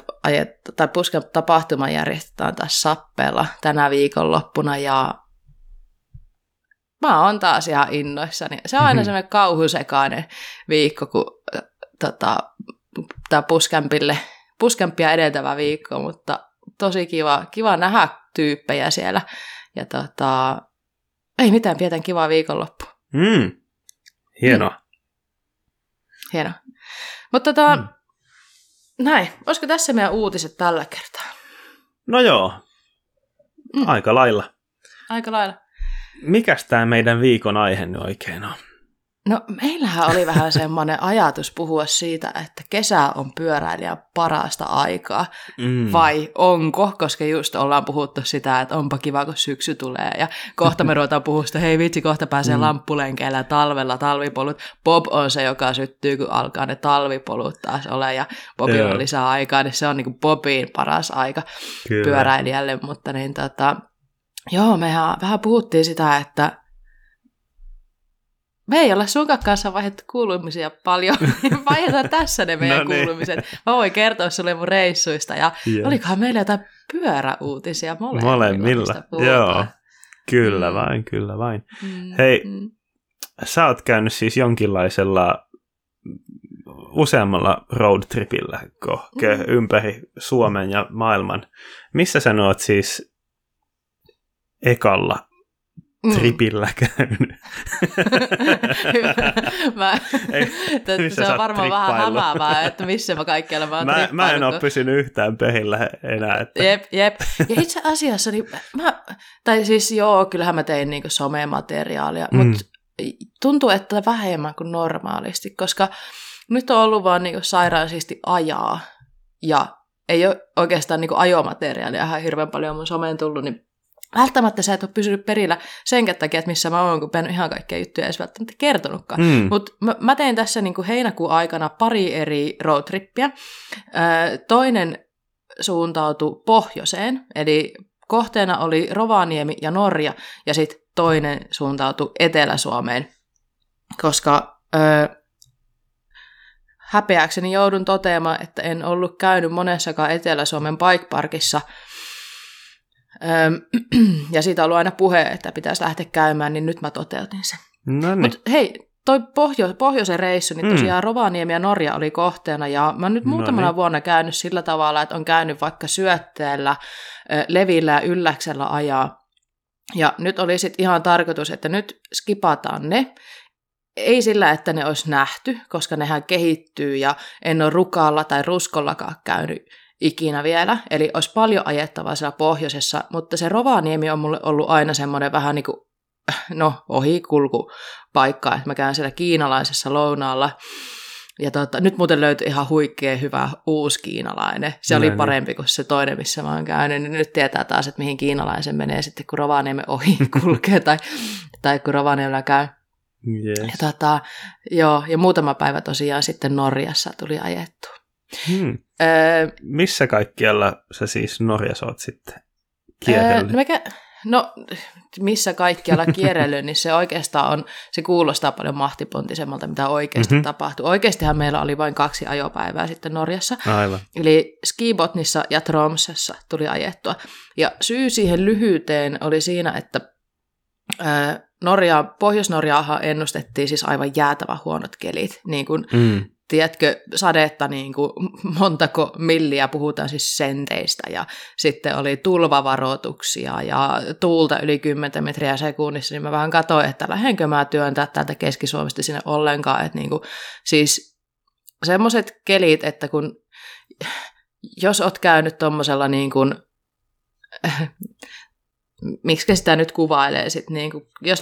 tai Puscamp-tapahtuma järjestetään taas Sappeella tänä viikonloppuna ja mä oon taas ihan innoissani. Se on aina mm-hmm. semmoinen kauhusekainen viikko, kun tota, tämä Puscampille, Puscampia edeltävä viikko, mutta tosi kiva, kiva nähdä tyyppejä siellä. Ja tota, ei mitään, pietän kivaa viikonloppu. Mm. Hienoa. Mm. Hienoa. Mutta tota, mm. näin, olisiko tässä meidän uutiset tällä kertaa? No joo, mm. aika lailla. Aika lailla. Mikäs tämä meidän viikon aihe nyt oikein on? No meillähän oli vähän semmoinen ajatus puhua siitä, että kesä on pyöräilijän parasta aikaa, mm. vai onko, koska just ollaan puhuttu sitä, että onpa kiva, kun syksy tulee, ja kohta me ruvetaan puhua sitä, hei vitsi, kohta pääsee mm. lamppulenkeillä talvella talvipolut. Bob on se, joka syttyy, kun alkaa ne talvipolut taas ole, ja Bobilla on lisää aikaa, niin se on niin Bobin paras aika Kyllä. pyöräilijälle, mutta niin tota, joo, mehän vähän puhuttiin sitä, että me ei ole sunkaan kanssa vaihdettu kuulumisia paljon. Vaihdetaan tässä ne meidän no niin. kuulumiset. Mä voin kertoa sulle mun reissuista. Ja yes. olikohan meillä jotain pyöräuutisia molemmilla. Molemmilla, joo. Kyllä mm. vain, kyllä vain. Mm. Hei, mm. sä oot käynyt siis jonkinlaisella useammalla roadtripillä mm. ympäri Suomen ja maailman. Missä sä oot siis ekalla Mm. tripillä käynyt. mä, Ei, se on varmaan vähän hamaavaa, että missä mä kaikkialla mä oon mä, mä en ole pysynyt yhtään pehillä enää. Että... Jep, jep. Ja itse asiassa, niin mä, tai siis joo, kyllähän mä tein niin somemateriaalia, mm. mutta tuntuu, että vähemmän kuin normaalisti, koska nyt on ollut vaan niin sairaasisti ajaa ja ei ole oikeastaan niin ajomateriaalia ihan hirveän paljon mun someen tullut, niin välttämättä sä et ole pysynyt perillä sen takia, että missä mä oon, kun mä en ihan kaikkea juttuja edes välttämättä kertonutkaan. Mm. Mutta mä, mä tein tässä niin kuin heinäkuun aikana pari eri roadtrippiä. Toinen suuntautui pohjoiseen, eli kohteena oli Rovaniemi ja Norja, ja sitten toinen suuntautui Etelä-Suomeen, koska ö, häpeäkseni joudun toteamaan, että en ollut käynyt monessakaan Etelä-Suomen bike parkissa, ja siitä on ollut aina puhe, että pitäisi lähteä käymään, niin nyt mä toteutin sen. No niin. Mut hei, toi pohjo, pohjoisen reissu, niin tosiaan mm. Rovaniemi ja Norja oli kohteena, ja mä oon nyt muutamana no niin. vuonna käynyt sillä tavalla, että on käynyt vaikka syötteellä, levillä ja ylläksellä ajaa. Ja nyt oli sitten ihan tarkoitus, että nyt skipataan ne, ei sillä, että ne olisi nähty, koska nehän kehittyy ja en ole rukalla tai ruskollakaan käynyt ikinä vielä. Eli olisi paljon ajettavaa siellä pohjoisessa, mutta se Rovaniemi on mulle ollut aina semmoinen vähän niin kuin, no, ohikulkupaikka, että mä käyn siellä kiinalaisessa lounaalla. Ja tota, nyt muuten löytyi ihan huikea hyvä uusi kiinalainen. Se no, oli niin. parempi kuin se toinen, missä mä oon käynyt. Niin nyt tietää taas, että mihin kiinalaisen menee sitten, kun Rovaniemen ohi kulkee tai, tai kun Rovaniemellä käy. Yes. Ja, tota, joo, ja muutama päivä tosiaan sitten Norjassa tuli ajettu. Hmm. Öö, Missä kaikkialla sä siis Norjassa oot sitten kierrellyt? Öö, no, no missä kaikkialla kierrellyt, niin se oikeastaan on, se kuulostaa paljon mahtipontisemmalta, mitä oikeasti mm-hmm. tapahtuu. Oikeastihan meillä oli vain kaksi ajopäivää sitten Norjassa. Aivan. Eli Skibotnissa ja Tromsessa tuli ajettua. Ja syy siihen lyhyyteen oli siinä, että Norja, Pohjois-Norjaahan ennustettiin siis aivan jäätävä huonot kelit. Niin kuin, mm. Tiedätkö, sadetta niin kuin montako milliä, puhutaan siis senteistä, ja sitten oli tulvavaroituksia ja tuulta yli 10 metriä sekunnissa, niin mä vähän katsoin, että lähdenkö mä työntää täältä Keski-Suomesta sinne ollenkaan, että niin kuin, siis semmoiset kelit, että kun jos oot käynyt tuommoisella niin kuin, miksi sitä nyt kuvailee sitten, niin kuin, jos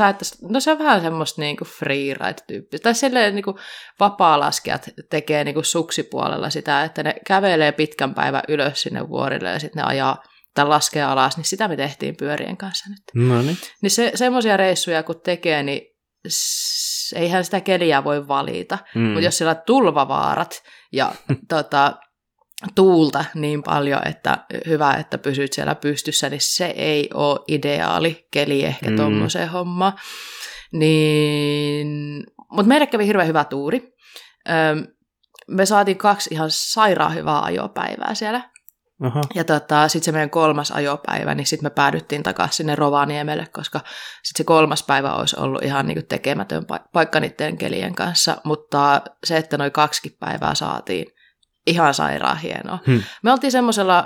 no se on vähän semmoista niin kuin freeride-tyyppistä, tai silleen niin kuin vapaa-laskijat tekee niin kuin suksipuolella sitä, että ne kävelee pitkän päivän ylös sinne vuorille ja sitten ne ajaa tai laskee alas, niin sitä me tehtiin pyörien kanssa nyt. No niin. Niin se, semmoisia reissuja kun tekee, niin eihän sitä keliä voi valita, mm. mutta jos sillä on tulvavaarat ja tota, tuulta niin paljon, että hyvä, että pysyt siellä pystyssä, niin se ei ole ideaali keli ehkä mm. tuommoiseen homma. Niin, mutta meille kävi hirveän hyvä tuuri. Öm, me saatiin kaksi ihan sairaan hyvää ajopäivää siellä. Aha. Ja tota, sitten se meidän kolmas ajopäivä, niin sitten me päädyttiin takaisin sinne Rovaniemelle, koska sitten se kolmas päivä olisi ollut ihan niin tekemätön paikka niiden kelien kanssa. Mutta se, että noin kaksi päivää saatiin, ihan sairaan hienoa. Hmm. Me oltiin semmoisella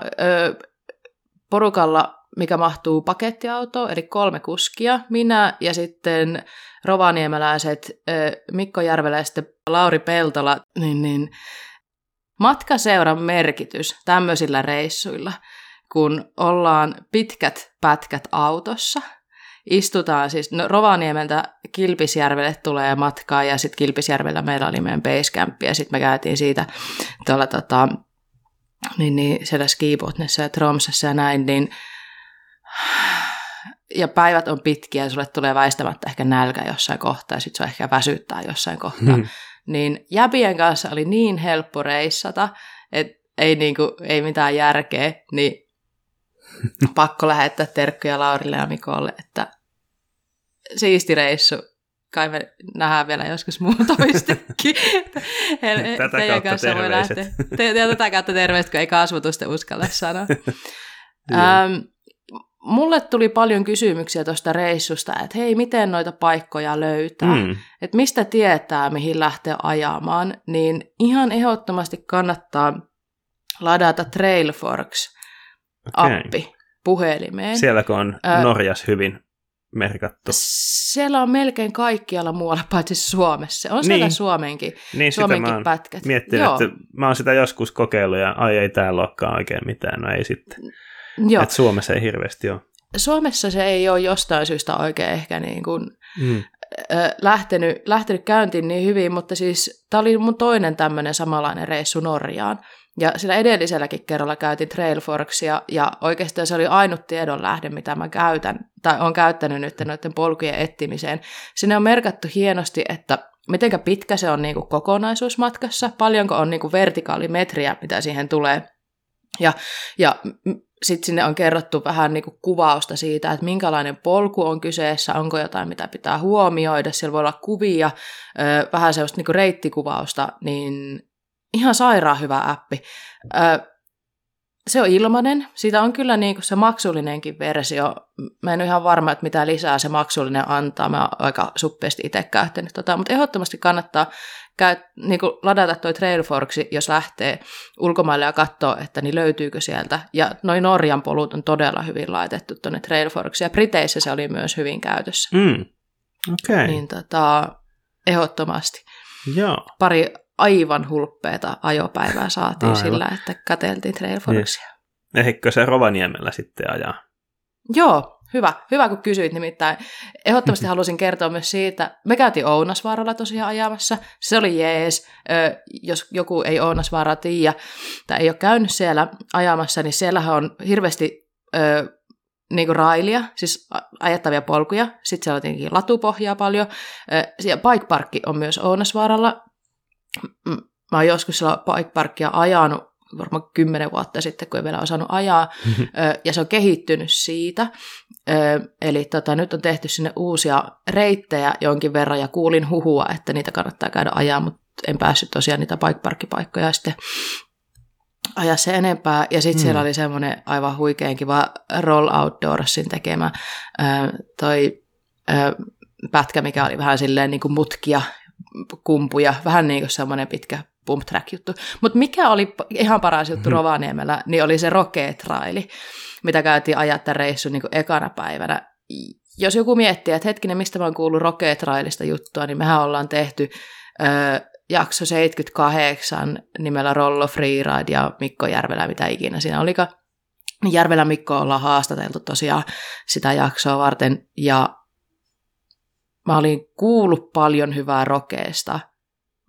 porukalla, mikä mahtuu pakettiautoon, eli kolme kuskia, minä ja sitten rovaniemeläiset ö, Mikko Järvelä ja sitten Lauri Peltola, niin, niin matkaseuran merkitys tämmöisillä reissuilla, kun ollaan pitkät pätkät autossa – istutaan siis, no Rovaniemeltä Kilpisjärvelle tulee matkaa ja sitten Kilpisjärvellä meillä oli meidän basecamp ja sitten me käytiin siitä tuolla tota, niin, niin siellä Skibotnessa ja Tromsassa ja näin, niin ja päivät on pitkiä ja sulle tulee väistämättä ehkä nälkä jossain kohtaa ja sitten se ehkä väsyttää jossain kohtaa. Hmm. Niin Jäbien kanssa oli niin helppo reissata, että ei, niinku, ei mitään järkeä, niin pakko lähettää terkkuja Laurille ja Mikolle, että siisti reissu. Kai me nähdään vielä joskus muu toistekin. tätä kautta kanssa voi lähteä. Te, tätä kautta terveiset, kun ei kasvatusta uskalla sanoa. ähm, mulle tuli paljon kysymyksiä tuosta reissusta, että hei, miten noita paikkoja löytää, mm. että mistä tietää, mihin lähtee ajamaan, niin ihan ehdottomasti kannattaa ladata Trailforks-appi okay. puhelimeen. Sielläkö on äh, Norjas hyvin merkattu. Siellä on melkein kaikkialla muualla, paitsi Suomessa. On siellä niin. Suomenkin, niin, Suomenkin mä pätkät. Miettinyt, Joo. että mä oon sitä joskus kokeillut ja ai ei täällä olekaan oikein mitään, no ei sitten. Joo. Että Suomessa ei hirveästi ole. Suomessa se ei ole jostain syystä oikein ehkä niin kuin, mm. lähtenyt, lähtenyt käyntiin niin hyvin, mutta siis tämä oli mun toinen tämmöinen samanlainen reissu Norjaan. Ja sillä edelliselläkin kerralla käytin Trailforksia, ja oikeastaan se oli ainut tiedon lähde, mitä mä käytän, tai on käyttänyt nyt noiden polkujen etsimiseen. Sinne on merkattu hienosti, että miten pitkä se on niin kuin kokonaisuusmatkassa, paljonko on niin kuin vertikaalimetriä, mitä siihen tulee. Ja, ja sitten sinne on kerrottu vähän niin kuvausta siitä, että minkälainen polku on kyseessä, onko jotain, mitä pitää huomioida, siellä voi olla kuvia, vähän sellaista niin reittikuvausta, niin ihan sairaan hyvä appi. Se on ilmainen, siitä on kyllä niin kuin se maksullinenkin versio. Mä en ole ihan varma, että mitä lisää se maksullinen antaa. Mä oon aika suppeasti itse käyttänyt tota, mutta ehdottomasti kannattaa käy, niin kuin ladata toi Trailforksi, jos lähtee ulkomaille ja katsoo, että niin löytyykö sieltä. Ja noin Norjan polut on todella hyvin laitettu tuonne Trailforksi, ja Briteissä se oli myös hyvin käytössä. Mm. Okay. Niin tota, ehdottomasti. Joo. Pari aivan hulppeeta ajopäivää saatiin aivan. sillä, että kateltiin Trailforksia. Niin. Ehdikö se Rovaniemellä sitten ajaa? Joo, Hyvä, hyvä kun kysyit nimittäin. Ehdottomasti halusin kertoa myös siitä, me käytiin Ounasvaaralla tosiaan ajamassa, se oli jees. Jos joku ei Ounasvaaraa tiedä tai ei ole käynyt siellä ajamassa, niin siellähän on hirveästi niin kuin railia, siis ajettavia polkuja. Sitten siellä on tietenkin latupohjaa paljon. Ja bike parkki on myös Ounasvaaralla. Mä oon joskus siellä bike parkkia ajanut varmaan kymmenen vuotta sitten, kun ei vielä osannut ajaa, ja se on kehittynyt siitä. Eli tota, nyt on tehty sinne uusia reittejä jonkin verran, ja kuulin huhua, että niitä kannattaa käydä ajaa, mutta en päässyt tosiaan niitä bike sitten ajaa se enempää. Ja sitten mm. siellä oli semmoinen aivan huikean kiva Roll Outdoorsin tekemä toi pätkä, mikä oli vähän silleen niin kuin mutkia, kumpuja, vähän niin kuin semmoinen pitkä pump track juttu. Mutta mikä oli ihan paras juttu mm-hmm. Rovaniemellä, niin oli se rokeetraili, mitä käytiin ajaa tämän reissun niin ekana päivänä. Jos joku miettii, että hetkinen, mistä mä oon kuullut rokeetrailista juttua, niin mehän ollaan tehty ö, jakso 78 nimellä Rollo Freeride ja Mikko Järvelä, mitä ikinä siinä olikaan. Järvelä Mikko ollaan haastateltu tosiaan sitä jaksoa varten, ja mä olin kuullut paljon hyvää rokeesta,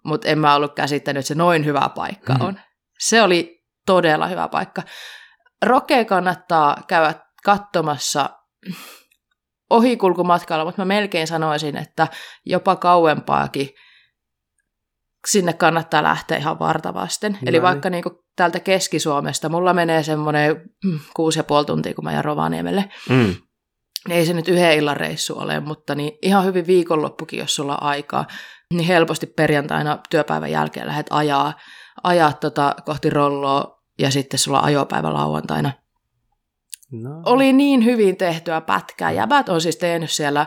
mutta en mä ollut käsittänyt, että se noin hyvä paikka mm. on. Mm. Se oli todella hyvä paikka. Rokea kannattaa käydä katsomassa ohikulkumatkalla, mutta mä melkein sanoisin, että jopa kauempaakin sinne kannattaa lähteä ihan vartavasten. Eli niin. vaikka niin kuin täältä Keski-Suomesta, mulla menee semmoinen mm, kuusi ja puoli tuntia, kun mä jään Rovaniemelle. Mm. Ei se nyt yhden illan reissu ole, mutta niin ihan hyvin viikonloppukin, jos sulla on aikaa niin helposti perjantaina työpäivän jälkeen lähdet ajaa, ajaa tota kohti rolloa ja sitten sulla ajopäivä lauantaina. No. Oli niin hyvin tehtyä pätkää. Jäbät on siis tehnyt siellä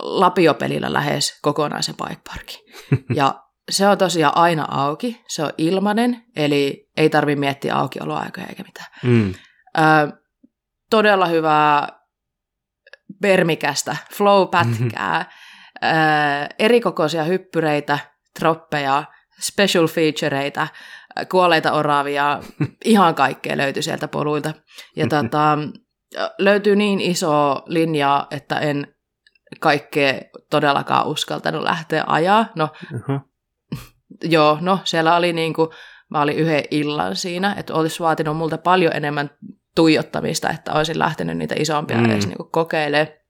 Lapiopelillä lähes kokonaisen bikeparkin. ja se on tosiaan aina auki, se on ilmanen, eli ei tarvi miettiä aukioloaikoja eikä mitään. Mm. Ö, todella hyvää permikästä flow-pätkää. Mm-hmm erikokoisia hyppyreitä, troppeja, special featureita, kuolleita oravia, ihan kaikkea löytyi sieltä poluilta. Ja tota, löytyy niin iso linja, että en kaikkea todellakaan uskaltanut lähteä ajaa. No, uh-huh. joo, no siellä oli niin kuin, mä olin yhden illan siinä, että olisi vaatinut multa paljon enemmän tuijottamista, että olisin lähtenyt niitä isompia mm. edes niin kokeilemaan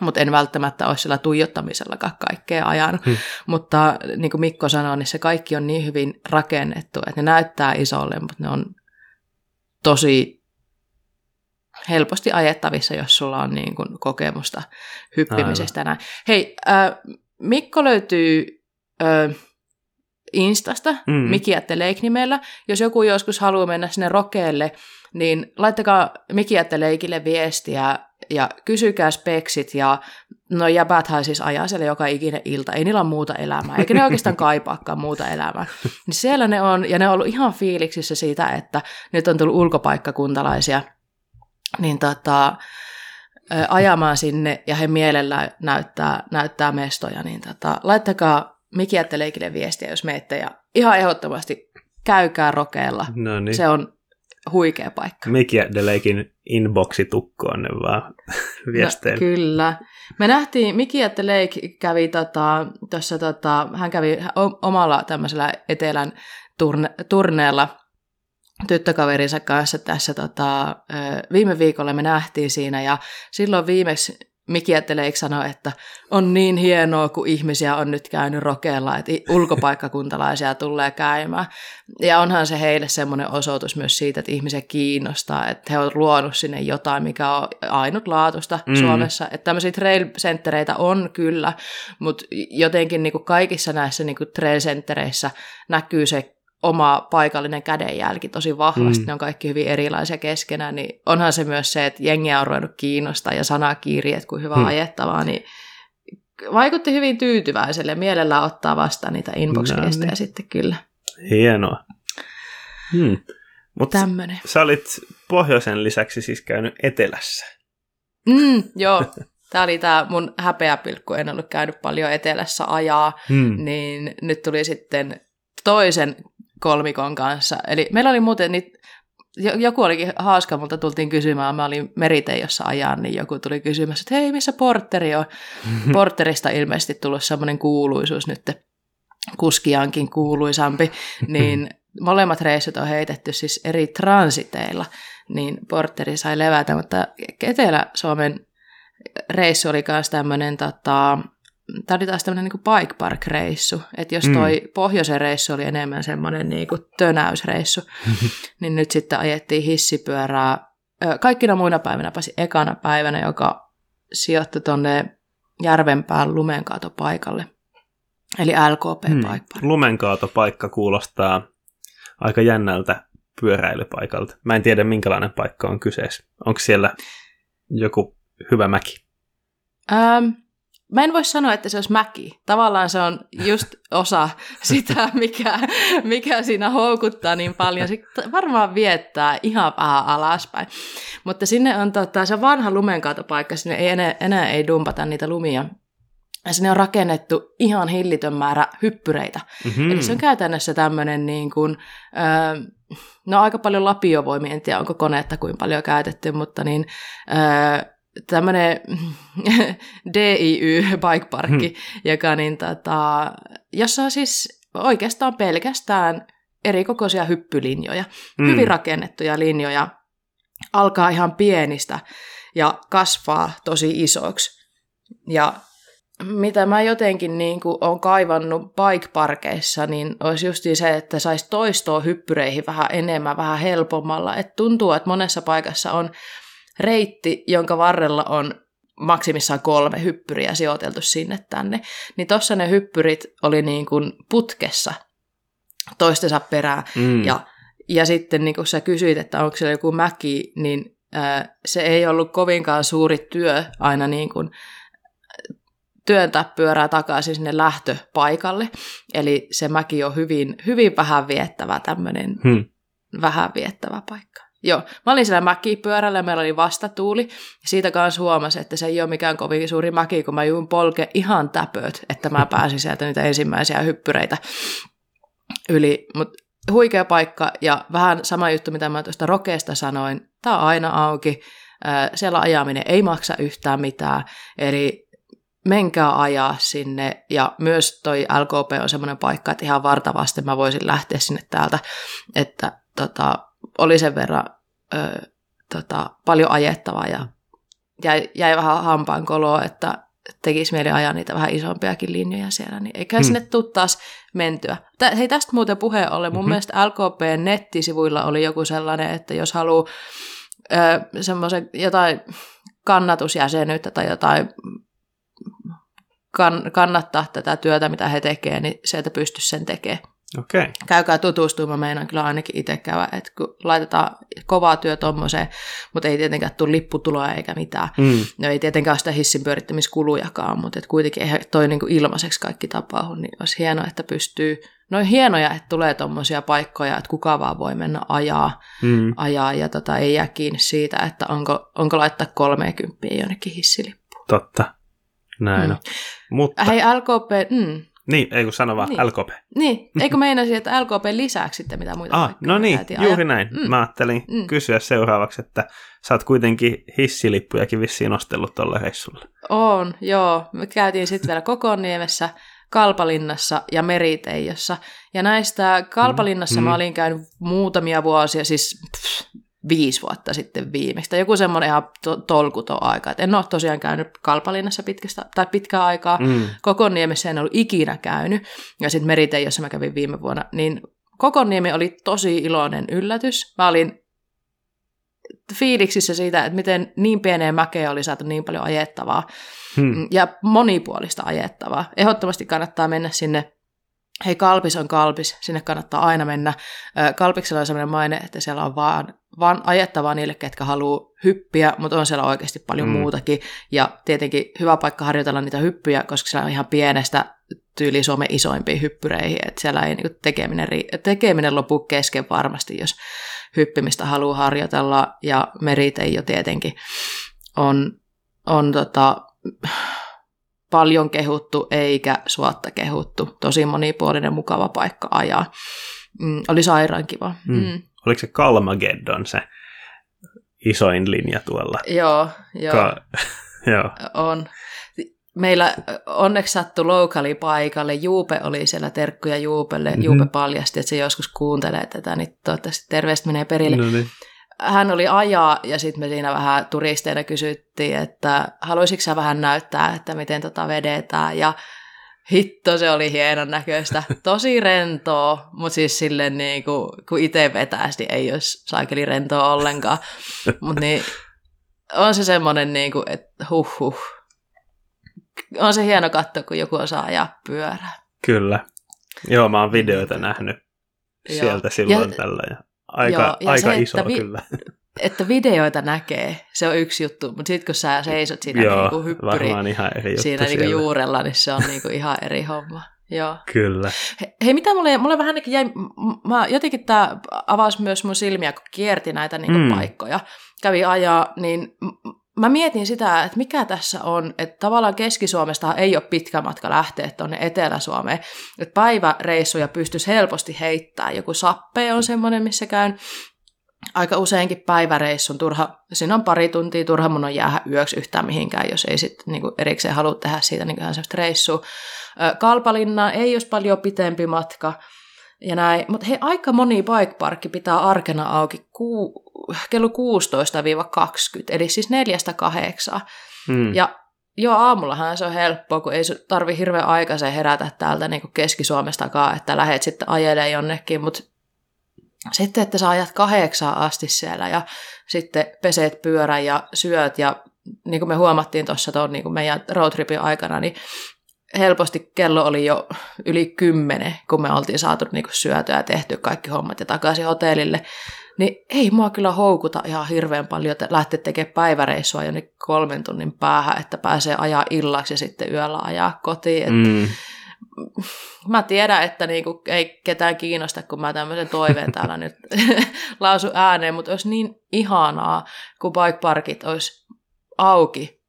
mutta en välttämättä ole sillä tuijottamisellakaan kaikkea ajanut. Hmm. Mutta niin kuin Mikko sanoi, niin se kaikki on niin hyvin rakennettu, että ne näyttää isolle, mutta ne on tosi helposti ajettavissa, jos sulla on niin kuin kokemusta hyppimisestä. Näin. Hei, äh, Mikko löytyy äh, Instasta, mm. Miki nimellä. Jos joku joskus haluaa mennä sinne rokeelle, niin laittakaa Miki Leikille viestiä ja kysykää speksit ja no jäbäthän siis ajaa siellä joka ikinen ilta, ei niillä ole muuta elämää, eikä ne oikeastaan kaipaakaan muuta elämää. Niin siellä ne on, ja ne on ollut ihan fiiliksissä siitä, että nyt on tullut ulkopaikkakuntalaisia, niin tota, ajamaan sinne ja he mielellä näyttää, näyttää mestoja, niin tota, laittakaa Miki Leikille viestiä, jos meette ja ihan ehdottomasti käykää rokeella. No niin. Se on huikea paikka. Miki Leikin inboxi tukkoon ne vaan viesteillä. No, kyllä. Me nähtiin, Miki että Lake kävi tota, tossa, tota, hän kävi omalla tämmöisellä etelän turne, turneella tyttökaverinsa kanssa tässä tota, viime viikolla me nähtiin siinä ja silloin viimeksi Miki Etteleik sanoi, että on niin hienoa, kun ihmisiä on nyt käynyt rokeella, että ulkopaikkakuntalaisia tulee käymään. Ja onhan se heille semmoinen osoitus myös siitä, että ihmisiä kiinnostaa, että he ovat luonut sinne jotain, mikä on ainutlaatuista mm. Suomessa. Että tämmöisiä trail on kyllä, mutta jotenkin niin kuin kaikissa näissä niin kuin trail näkyy se oma paikallinen kädenjälki tosi vahvasti, mm. ne on kaikki hyvin erilaisia keskenään, niin onhan se myös se, että jengiä on ruvennut kiinnostaa ja sanakiiri, että kuin hyvä mm. ajettavaa, niin vaikutti hyvin tyytyväiselle ja mielellään ottaa vastaan niitä inbox-viestejä no, niin. sitten kyllä. Hienoa. Hmm. Mutta sä olit pohjoisen lisäksi siis käynyt etelässä. Mm, joo, tämä oli tämä mun häpeäpilkku, en ollut käynyt paljon etelässä ajaa, hmm. niin nyt tuli sitten toisen kolmikon kanssa. Eli meillä oli muuten niitä joku olikin hauska, mutta tultiin kysymään, mä olin Meriteijossa ajan, niin joku tuli kysymään, että hei, missä porteri on? Porterista ilmeisesti tullut semmoinen kuuluisuus nyt, kuskiaankin kuuluisampi, niin molemmat reissut on heitetty siis eri transiteilla, niin porteri sai levätä, mutta Etelä-Suomen reissu oli myös tämmöinen tota, tämä oli taas tämmöinen niin bike park-reissu, että jos mm. toi mm. pohjoisen reissu oli enemmän semmoinen niin kuin tönäysreissu, niin nyt sitten ajettiin hissipyörää kaikkina muina päivinä, paitsi ekana päivänä, joka sijoittui tuonne Järvenpään lumenkaatopaikalle, eli LKP mm. Bike Park. Lumenkaatopaikka kuulostaa aika jännältä pyöräilypaikalta. Mä en tiedä, minkälainen paikka on kyseessä. Onko siellä joku hyvä mäki? Ähm, Mä en voi sanoa, että se olisi mäki. Tavallaan se on just osa sitä, mikä, mikä siinä houkuttaa niin paljon. Se varmaan viettää ihan vähän alaspäin. Mutta sinne on tota, se vanha lumenkaatopaikka, sinne ei enää, enää ei dumpata niitä lumia. Ja sinne on rakennettu ihan hillitön määrä hyppyreitä. Mm-hmm. Eli se on käytännössä tämmöinen niin kuin, öö, no aika paljon lapiovoimia, en tiedä onko koneetta kuin paljon käytetty, mutta niin, öö, tämmöinen DIY bike parkki, hmm. joka niin tota, jossa on siis oikeastaan pelkästään erikokoisia hyppylinjoja, hmm. hyvin rakennettuja linjoja, alkaa ihan pienistä ja kasvaa tosi isoksi. Ja mitä mä jotenkin niin kuin olen kaivannut bike-parkeissa, niin olisi just se, että saisi toistoa hyppyreihin vähän enemmän, vähän helpommalla. Et tuntuu, että monessa paikassa on reitti, jonka varrella on maksimissaan kolme hyppyriä sijoiteltu sinne tänne, niin tuossa ne hyppyrit oli niin kuin putkessa toistensa perään. Mm. Ja, ja sitten niin kuin sä kysyit, että onko siellä joku mäki, niin ää, se ei ollut kovinkaan suuri työ aina niin kuin työntää pyörää takaisin sinne lähtöpaikalle. Eli se mäki on hyvin, hyvin vähän viettävä tämmöinen hmm. vähän viettävä paikka. Joo, mä olin siellä mäkipyörällä ja meillä oli vastatuuli. Ja siitä kanssa huomasin, että se ei ole mikään kovin suuri mäki, kun mä juun polke ihan täpöt, että mä pääsin sieltä niitä ensimmäisiä hyppyreitä yli. Mutta huikea paikka ja vähän sama juttu, mitä mä tuosta rokeesta sanoin. Tämä on aina auki. Siellä ajaminen ei maksa yhtään mitään. Eli menkää ajaa sinne. Ja myös toi LKP on semmoinen paikka, että ihan vartavasti mä voisin lähteä sinne täältä. Että tota, oli sen verran ö, tota, paljon ajettavaa ja jäi, jäi vähän hampaan koloa, että tekisi mieli ajaa niitä vähän isompiakin linjoja siellä, niin eikä hmm. sinne tuu taas mentyä. Tä, hei, tästä muuten puheen ollen, mun mm-hmm. mielestä LKPn nettisivuilla oli joku sellainen, että jos haluaa semmoisen jotain kannatusjäsenyyttä tai jotain kann, kannattaa tätä työtä, mitä he tekevät, niin sieltä pystyisi sen tekemään. Okay. Käykää tutustumaan, meinaan kyllä ainakin itse käydä, että kun laitetaan kovaa työ tuommoiseen, mutta ei tietenkään tule lipputuloa eikä mitään. Mm. No ei tietenkään sitä hissin pyörittämiskulujakaan, mutta et kuitenkin eihän toi niinku ilmaiseksi kaikki tapahdu, niin olisi hienoa, että pystyy, no hienoja, että tulee tuommoisia paikkoja, että kuka vaan voi mennä ajaa, mm. ajaa ja tota, ei jää kiinni siitä, että onko, onko laittaa 30 jonnekin hissilippuun. Totta, näin mm. on. Mutta... Hei LKP, mm, niin, ei kun sano vaan niin. LKP. Niin, eikö meinaisi, että LKP lisäksi sitten mitä muita ah, No niin, juuri näin. Mm. Mä ajattelin mm. kysyä seuraavaksi, että sä oot kuitenkin hissilippujakin vissiin nostellut tuolle reissulle. On, joo. Me käytiin sitten vielä Kokoniemessä, Kalpalinnassa ja Meriteijossa. Ja näistä Kalpalinnassa mm. mä olin käynyt muutamia vuosia, siis pff, viisi vuotta sitten viimeksi. Tai joku semmoinen ihan to- tolkuton aika. Et en ole tosiaan käynyt Kalpalinnassa pitkästä, tai pitkää aikaa. Mm. Kokoniemessä en ollut ikinä käynyt. Ja sitten Merite, jossa mä kävin viime vuonna. Niin Kokoniemi oli tosi iloinen yllätys. Mä olin fiiliksissä siitä, että miten niin pieneen mäkeen oli saatu niin paljon ajettavaa hmm. ja monipuolista ajettavaa. Ehdottomasti kannattaa mennä sinne hei Kalpis on Kalpis, sinne kannattaa aina mennä. Kalpiksella on sellainen maine, että siellä on vaan, vaan ajettavaa niille, ketkä haluaa hyppiä, mutta on siellä oikeasti paljon mm. muutakin. Ja tietenkin hyvä paikka harjoitella niitä hyppyjä, koska siellä on ihan pienestä tyyli Suomen isoimpiin hyppyreihin, että siellä ei niin tekeminen, tekeminen lopu kesken varmasti, jos hyppimistä haluaa harjoitella, ja jo tietenkin on, on tota, paljon kehuttu eikä suotta kehuttu. Tosi monipuolinen, mukava paikka ajaa. Mm, oli sairaan kiva. Mm. Mm. Oliko se Kalmageddon se isoin linja tuolla? Joo, joo. Ka- joo. On. Meillä onneksi sattui lokali paikalle. Juupe oli siellä, terkkuja Juupelle. Mm-hmm. Juupe paljasti, että se joskus kuuntelee tätä, niin toivottavasti terveistä menee perille. No niin hän oli ajaa ja sitten me siinä vähän turisteina kysyttiin, että haluaisitko sä vähän näyttää, että miten tota vedetään ja hitto se oli hienon näköistä, tosi rentoa, mutta siis silleen niin kuin, kun itse vetäisi, niin ei olisi saakeli rentoa ollenkaan. Mutta niin, on se semmoinen, niin kuin, että huh huh. On se hieno katsoa, kun joku osaa ajaa pyörää. Kyllä. Joo, mä oon videoita nähnyt sieltä Joo. silloin ja, tällä. Ja aika, Joo, ja aika se, iso vi- kyllä. Että videoita näkee, se on yksi juttu, mutta sitten kun sä seisot siinä Joo, niinku hyppyri ihan eri siinä niinku juurella, niin se on niinku ihan eri homma. Joo. Kyllä. He, hei, mitä mulle, mulle vähän jäi, mä, jotenkin tämä avasi myös mun silmiä, kun kierti näitä niinku mm. paikkoja, kävi ajaa, niin mä mietin sitä, että mikä tässä on, että tavallaan Keski-Suomesta ei ole pitkä matka lähteä tuonne Etelä-Suomeen, että päiväreissuja pystyisi helposti heittämään. Joku sappe on semmoinen, missä käyn aika useinkin päiväreissun. Turha, siinä on pari tuntia, turha mun on jäädä yöksi yhtään mihinkään, jos ei sit niinku erikseen halua tehdä siitä niinku semmoista reissua. Kalpalinna ei olisi paljon pitempi matka, ja näin. Mutta hei, aika moni bike parkki pitää arkena auki ku, kello 16-20, eli siis neljästä kahdeksaan. Hmm. Ja joo, aamullahan se on helppoa, kun ei tarvi hirveän aikaisen herätä täältä niin kuin Keski-Suomestakaan, että lähdet sitten ajelemaan jonnekin, mutta sitten, että sä ajat kahdeksaan asti siellä ja sitten peseet pyörän ja syöt ja niin kuin me huomattiin tuossa tuon niin meidän roadtripin aikana, niin helposti kello oli jo yli kymmenen, kun me oltiin saatu niin kuin syötyä ja tehty kaikki hommat ja takaisin hotellille. Niin ei mua kyllä houkuta ihan hirveän paljon, että lähteä tekemään päiväreissua jo kolmen tunnin päähän, että pääsee ajaa illaksi ja sitten yöllä ajaa kotiin. Mm. Mä tiedän, että niinku ei ketään kiinnosta, kun mä tämmöisen toiveen täällä nyt lausu ääneen, mutta olisi niin ihanaa, kun bike parkit olisi auki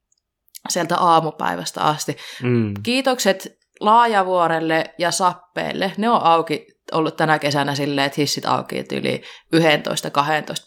sieltä aamupäivästä asti. Mm. Kiitokset Laajavuorelle ja Sappeelle. Ne on auki ollut tänä kesänä silleen, että hissit auki yli 11-12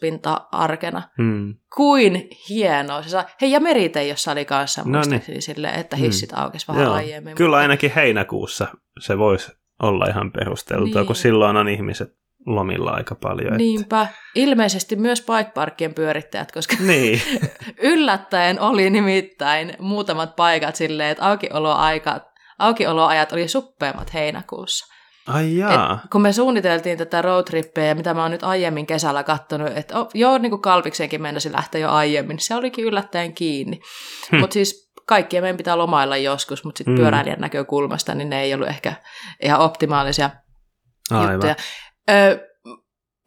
pintaa arkena. Mm. Kuin hienoa. Se saa... Hei, ja Merite, jossa oli kanssa no niin. silleen, että hissit mm. aukesi vähän Joo. aiemmin. Kyllä mutta... ainakin heinäkuussa se voisi olla ihan perusteltua, niin. kun silloin on ihmiset lomilla aika paljon. Niinpä. Että... Ilmeisesti myös bike pyörittäjät, koska niin. yllättäen oli nimittäin muutamat paikat silleen, että aukioloaika, aukioloajat oli suppeammat heinäkuussa. Ai jaa. Et kun me suunniteltiin tätä roadtrippeä, mitä mä oon nyt aiemmin kesällä katsonut, että oh, joo, niin kuin Kalviksenkin mennäisi lähteä jo aiemmin, se olikin yllättäen kiinni. Hm. Mutta siis kaikkia meidän pitää lomailla joskus, mutta sitten mm. pyöräilijän näkökulmasta, niin ne ei ollut ehkä ihan optimaalisia Aivan. juttuja. Ö,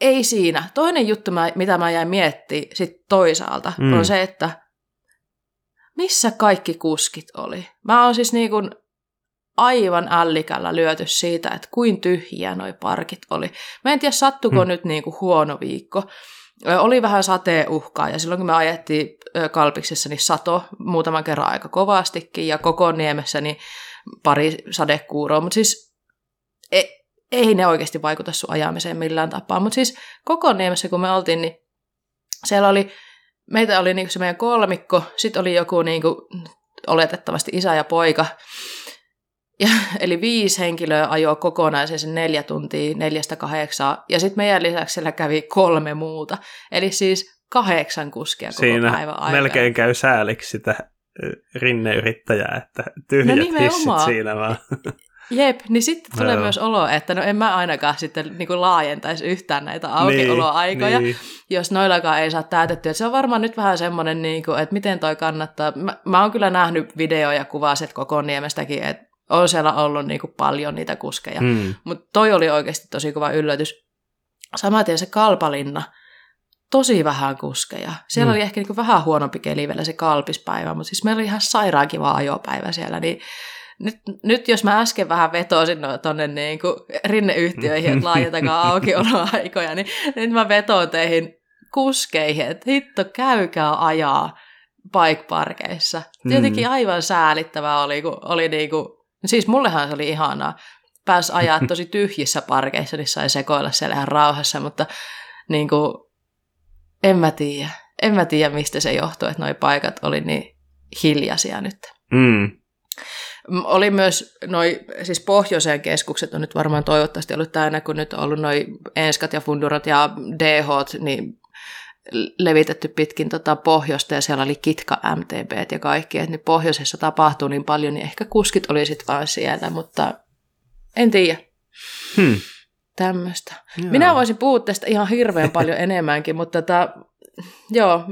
ei siinä. Toinen juttu, mitä mä jäin miettimään sit toisaalta, mm. on se, että missä kaikki kuskit oli. Mä oon siis niin kuin aivan ällikällä lyöty siitä, että kuin tyhjiä noi parkit oli. Mä en tiedä, sattuko mm. nyt niin kuin huono viikko. Oli vähän sateenuhkaa ja silloin kun me ajettiin Kalpiksessa, niin sato muutaman kerran aika kovastikin ja koko niemessä niin pari sadekuuroa, mutta siis ei, ei ne oikeasti vaikuta sun ajamiseen millään tapaa. Mutta siis koko niemessä kun me oltiin, niin siellä oli, meitä oli niinku se meidän kolmikko, sitten oli joku niinku oletettavasti isä ja poika, Ja, eli viisi henkilöä ajoa kokonaisen sen neljä tuntia, neljästä kahdeksaa. Ja sitten meidän lisäksi siellä kävi kolme muuta. Eli siis kahdeksan kuskia koko Siinä päivän aikana. melkein käy sääliksi sitä rinneyrittäjää, että tyhjät No hissit siinä vaan. Jep, niin sitten tulee Joo. myös olo, että no en mä ainakaan sitten niin kuin laajentaisi yhtään näitä aukioloaikoja, Niin, jos noillakaan ei saa täytettyä. Et se on varmaan nyt vähän semmoinen, niin kuin, että miten toi kannattaa. Mä, mä oon kyllä nähnyt videoja ja kuvaset koko Niemestäkin, että on siellä ollut niin kuin paljon niitä kuskeja. niin. Mm. Mutta toi oli oikeasti tosi kova yllätys. Samaten se Kalpalinna, tosi vähän kuskeja. Siellä Mm. oli ehkä niinku vähän huonompi keli vielä se kalpispäivä, mutta siis meillä oli ihan sairaan kiva ajopäivä siellä, niin nyt, nyt jos mä äsken vähän vetosin no, tonne niinku rinneyhtiöihin, että laajentakaa aukioloaikoja, niin nyt mä vetoon teihin kuskeihin, että hitto käykää ajaa bike-parkeissa. Mm. Jotenkin aivan säälittävää oli, kun oli niinku, siis mullehan se oli ihanaa. Pääs ajaa tosi tyhjissä parkeissa, niin sai sekoilla siellä ihan rauhassa, mutta niinku, en mä tiedä. En mä tiedä, mistä se johtuu, että nuo paikat oli niin hiljaisia nyt. Mm. Oli myös noi, siis pohjoiseen keskukset on nyt varmaan toivottavasti ollut täynnä, kun nyt on ollut noi Enskat ja Fundurat ja DH, niin levitetty pitkin tota pohjoista ja siellä oli Kitka MTB ja kaikki, että nyt pohjoisessa tapahtuu niin paljon, niin ehkä kuskit oli sitten vaan siellä, mutta en tiedä Hmm. tämmöistä. Minä voisin puhua tästä ihan hirveän paljon enemmänkin, mutta tota, joo,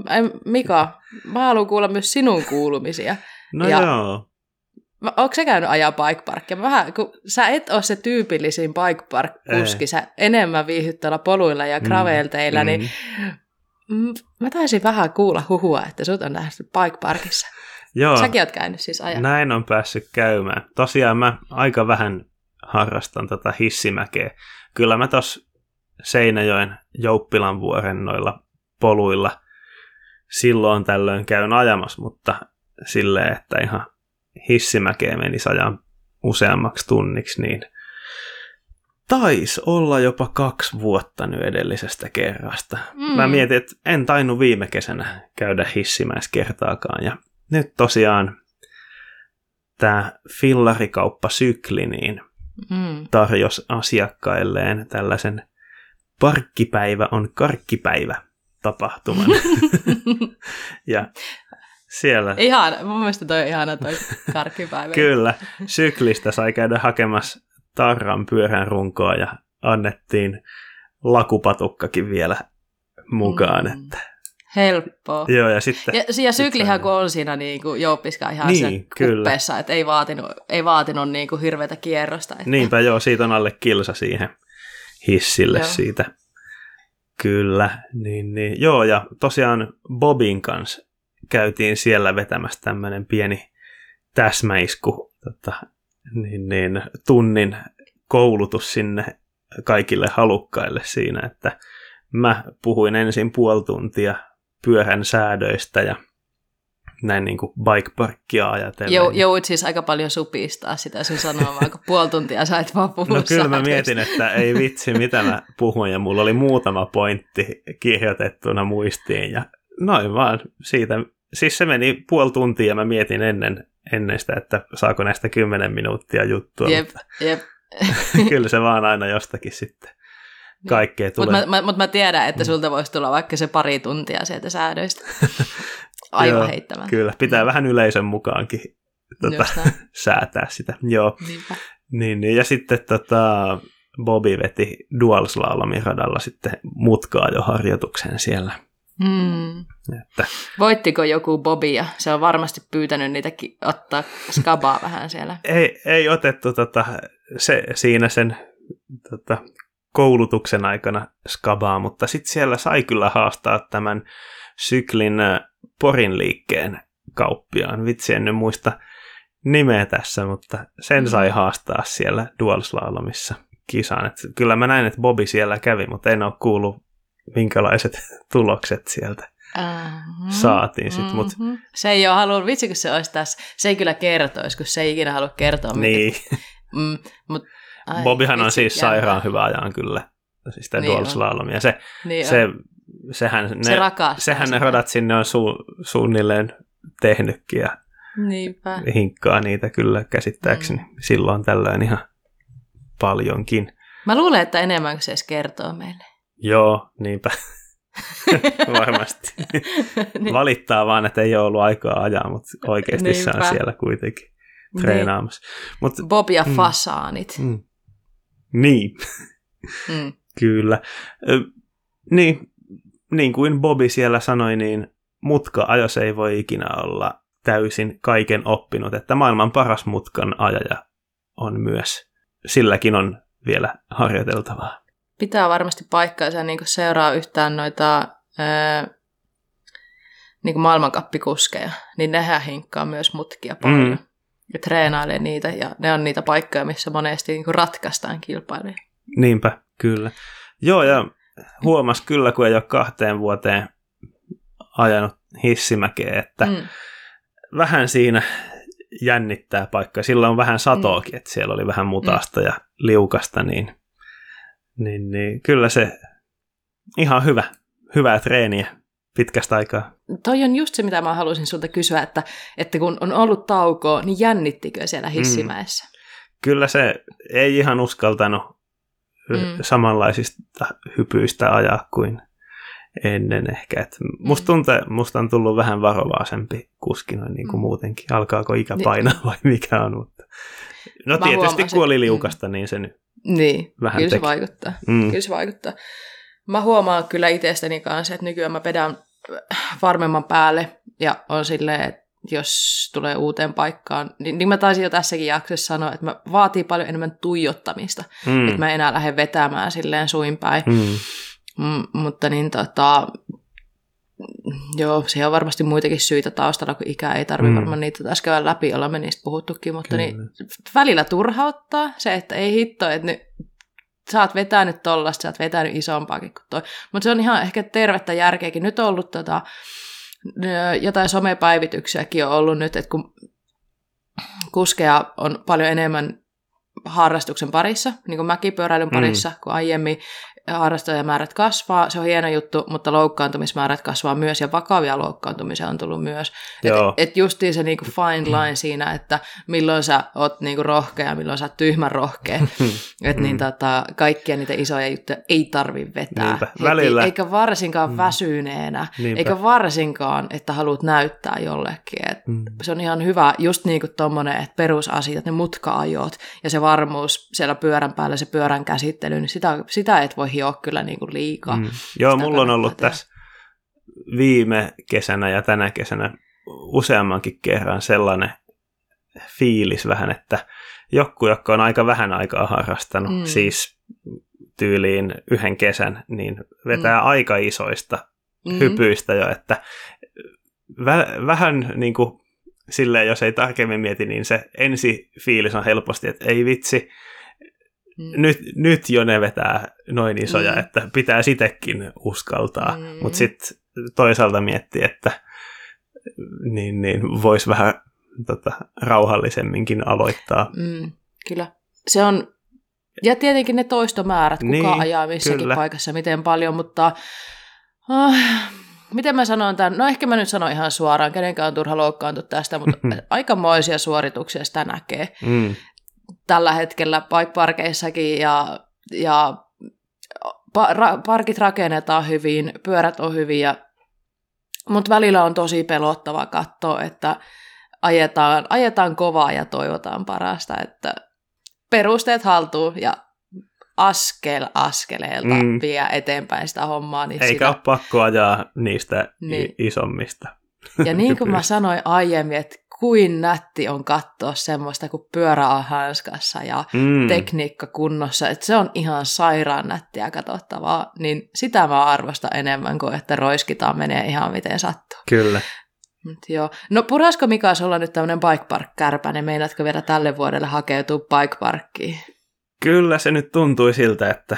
Mika, mä haluan kuulla myös sinun kuulumisia. No ja- joo. Onko sä käynyt ajaa bike parkia? Vähän, kun sä et ole se tyypillisin bike park kuski, sä enemmän viihdyt tuolla poluilla ja gravelteillä, Mm. niin mm, mä taisin vähän kuulla huhua, että sut on nähty bike parkissa. Joo. Säkin oot käynyt siis ajaa. Näin on päässyt käymään. Tosiaan mä aika vähän harrastan tätä hissimäkeä. Kyllä mä tos Seinäjoen Jouppilanvuoren noilla poluilla silloin tällöin käyn ajamassa, mutta silleen, että ihan hissimäkeä menisi ajan useammaksi tunniksi, niin taisi olla jopa kaksi vuotta nyt edellisestä kerrasta. Mm. Mä mietin, että en tainnut viime kesänä käydä hissimäessä kertaakaan. Ja nyt tosiaan tämä fillarikauppa Sykli niin Mm. tarjosi asiakkailleen tällaisen parkkipäivä on karkkipäivä tapahtuman. ja siellä Ihan, mun mielestä toi on ihana toi karkkipäivä. kyllä syklistä sai käydä hakemassa tarran pyörän runkoa ja annettiin lakupatukkakin vielä mukaan. Mm. Että, Helppoa. joo, ja sitten... Ja, ja syklihän kun on siinä niin kuin jouppiskaan ihan Niin, kyllä. kuppeessa, että ei vaatinut, ei vaatinut niin kuin hirveätä kierrosta. Että. Niinpä joo, siitä on alle kilsa siihen hissille Joo. siitä. Kyllä, niin, niin. Joo, ja tosiaan Bobin kanssa käytiin siellä vetämässä tämmöinen pieni täsmäisku, tota, niin, niin, tunnin koulutus sinne kaikille halukkaille siinä, että mä puhuin ensin puoli tuntia pyörän säädöistä ja näin niin kuin bike-parkkia ajatellen. Jou, joudut siis aika paljon supistaa sitä sun sanomaa, kun puoli tuntia sait vaan puhua No kyllä mä säädöistä. mietin, että ei vitsi, mitä mä puhun, ja mulla oli muutama pointti kirjoitettuna muistiin, ja noin vaan siitä. Siis se meni puoli tuntia, ja mä mietin ennen, ennen sitä, että saako näistä kymmenen minuuttia juttua, Jep, mutta jep. kyllä se vaan aina jostakin sitten kaikkea Mutta tulee. mä, mä, mut mä tiedän, Mm. että sulta voisi tulla vaikka se pari tuntia sieltä säädöistä. Aivan Joo, heittämään. Kyllä, pitää vähän yleisön mukaankin tota, säätää sitä. Joo, Niinpä. niin, niin. ja sitten tota, Bobby veti dual radalla sitten mutkaa jo harjoituksen siellä. Mm. Että Voittiko joku Bobia? Se on varmasti pyytänyt niitäkin ottaa skabaa vähän siellä. ei, ei otettu tota, se, siinä sen tota, koulutuksen aikana skabaa, mutta sitten siellä sai kyllä haastaa tämän syklin äh, porin liikkeen kauppiaan. Vitsi, en nyt muista nimeä tässä, mutta sen sai haastaa siellä dualslalomissa kisaan. Et kyllä mä näin, että Bobi siellä kävi, mutta en ole kuullut minkälaiset tulokset sieltä Mm-hmm. saatiin sit, mut- Se ei ole halunnut, vitsi kun se olisi tässä, se ei kyllä kertoisi, kun se ei ikinä halua kertoa. Niin, Mm, mut, ai, Bobihan on siis jännä. sairaan hyvä ajan kyllä, siis sitä Niin dualslalomia. Se, Niin se, on. sehän ne, se sehän ne radat sinne on su, suunnilleen tehnytkin ja Niinpä. hinkkaa niitä kyllä käsittääkseni mm. silloin tällöin ihan paljonkin. Mä luulen, että enemmän se edes kertoo meille. Joo, niinpä. Varmasti. niin. Valittaa vaan, että ei ole ollut aikaa ajaa, mutta oikeasti se on siellä kuitenkin treenaamassa. Niin. Mut, Bob ja mm, fasaanit. Mm, niin, mm. kyllä. Niin, niin kuin Bobi siellä sanoi, niin mutka-ajos ei voi ikinä olla täysin kaiken oppinut, että maailman paras mutkan ajaja on myös. Silläkin on vielä harjoiteltavaa. Pitää varmasti paikkaansa niin seuraa yhtään noita ää, niin kuin maailmankappikuskeja, niin nehän hinkkaa myös mutkia paljon. Mm. Ja treenailee niitä, ja ne on niitä paikkoja, missä monesti niin kuin ratkaistaan kilpailuja. Niinpä, kyllä. Joo, ja huomas kyllä, kun ei ole kahteen vuoteen ajanut hissimäkeä, että mm. vähän siinä jännittää paikka. Sillä on vähän satoakin, mm. että siellä oli vähän mutasta mm. ja liukasta, niin, niin, niin kyllä se ihan hyvä, hyvää treeniä pitkästä aikaa. Toi on just se, mitä mä haluaisin sulta kysyä, että, että kun on ollut taukoa, niin jännittikö siellä hissimäessä? Mm. Kyllä se ei ihan uskaltanut mm. samanlaisista hypyistä ajaa kuin ennen ehkä. Et musta, mm. tunte, musta on tullut vähän varovaisempi kuskina niin kuin mm. muutenkin. Alkaako ikä niin. painaa vai mikä on, mutta... No Mä tietysti kun oli liukasta, niin se nyt niin, vähän kyllä teki. se vaikuttaa. Mm. Kyllä se vaikuttaa. Mä huomaan kyllä itsestäni kanssa, että nykyään mä pedän varmemman päälle ja on silleen, että jos tulee uuteen paikkaan, niin, niin mä taisin jo tässäkin jaksossa sanoa, että mä vaatii paljon enemmän tuijottamista, mm. että mä enää lähde vetämään silleen suin päin. Mm. M- mutta niin tota, joo, siihen on varmasti muitakin syitä taustalla, kun ikä ei tarvitse mm. varmaan niitä taas käydä läpi, olemme niistä puhuttukin, mutta niin välillä turhauttaa se, että ei hitto, että nyt sä oot vetänyt tollasta, sä oot vetänyt isompaakin kuin toi. Mutta se on ihan ehkä tervettä järkeäkin. Nyt on ollut tota, jotain somepäivityksiäkin on ollut nyt, että kun kuskeja on paljon enemmän harrastuksen parissa, niin kuin mäkipyöräilyn mm. parissa, mm. kuin aiemmin, harrastajamäärät kasvaa, se on hieno juttu, mutta loukkaantumismäärät kasvaa myös ja vakavia loukkaantumisia on tullut myös. Että et justiin se niinku fine line siinä, että milloin sä oot niinku rohkea milloin sä oot tyhmän rohkea. että niin mm. tota, kaikkia niitä isoja juttuja ei tarvi vetää. Niinpä. Välillä. Eikä varsinkaan mm. väsyneenä, Niinpä. eikä varsinkaan, että haluat näyttää jollekin. Et mm. Se on ihan hyvä, just niin kuin tommonen, että perusasiat, ne mutka-ajot ja se varmuus siellä pyörän päällä, se pyörän käsittely, niin sitä, sitä et voi hioa kyllä niin kuin liikaa. Mm. Joo, mulla on ollut tehdä. tässä viime kesänä ja tänä kesänä useammankin kerran sellainen fiilis vähän, että joku, joka on aika vähän aikaa harrastanut, mm. siis tyyliin yhden kesän, niin vetää mm. aika isoista mm. hypyistä jo, että vä- vähän niin kuin silleen, jos ei tarkemmin mieti, niin se ensi fiilis on helposti, että ei vitsi, Mm. Nyt, nyt jo ne vetää noin isoja, mm. että pitää sitekin uskaltaa, mm. mutta sitten toisaalta miettiä, että niin, niin voisi vähän tota, rauhallisemminkin aloittaa. Mm, kyllä. Se on, ja tietenkin ne toistomäärät, kuka niin, ajaa missäkin kyllä. paikassa, miten paljon, mutta oh, miten mä sanon tämän? No ehkä mä nyt sanon ihan suoraan, kenenkään on turha loukkaantua tästä, mutta aikamoisia suorituksia sitä näkee. Mm tällä hetkellä bike-parkeissakin ja, ja pa- parkit rakennetaan hyvin, pyörät on hyviä, mutta välillä on tosi pelottava katsoa, että ajetaan, ajetaan kovaa ja toivotaan parasta, että perusteet haltuu ja askel askeleelta mm. vie eteenpäin sitä hommaa. Niin Eikä sitä... ole pakko ajaa niistä niin. isommista. Ja niin kuin mä sanoin aiemmin, että kuin nätti on katsoa semmoista, kun pyörä on hanskassa ja mm. tekniikka kunnossa, että se on ihan sairaan nättiä katsottavaa, niin sitä mä arvostan enemmän kuin, että roiskitaan menee ihan miten sattuu. Kyllä. Mut joo. No purasko Mika olla nyt tämmöinen bike park kärpäinen, meinaatko vielä tälle vuodelle hakeutua bike parkkiin? Kyllä se nyt tuntui siltä, että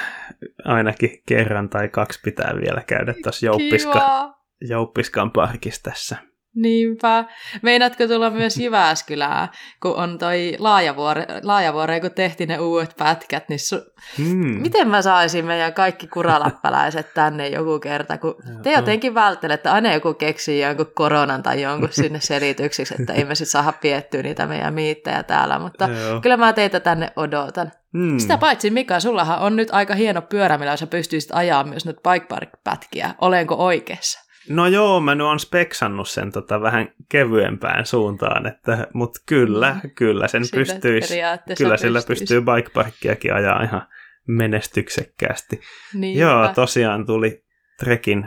ainakin kerran tai kaksi pitää vielä käydä tuossa jouppiska, jouppiskan parkissa tässä Niinpä. Meinaatko tulla myös Jyväskylään, kun on toi Laajavuore, Laajavuore kun tehtiin ne uudet pätkät, niin su- hmm. miten mä saisin meidän kaikki kuralappalaiset tänne joku kerta, kun te jotenkin välttelette, että aina joku keksii jonkun koronan tai jonkun sinne selityksiksi, että ei me sitten saada piettyä niitä meidän miittejä täällä, mutta Joo. kyllä mä teitä tänne odotan. Hmm. Sitä paitsi Mika, sullahan on nyt aika hieno pyörä, millä sä pystyisit ajaa myös nyt bike park-pätkiä. Olenko oikeassa? No joo, mä nyt on speksannut sen tota vähän kevyempään suuntaan, että, mutta kyllä, mm. kyllä sen sillä pystyisi, kyllä sillä pystyy bikeparkkiakin ajaa ihan menestyksekkäästi. Niin, joo, tosiaan tuli Trekin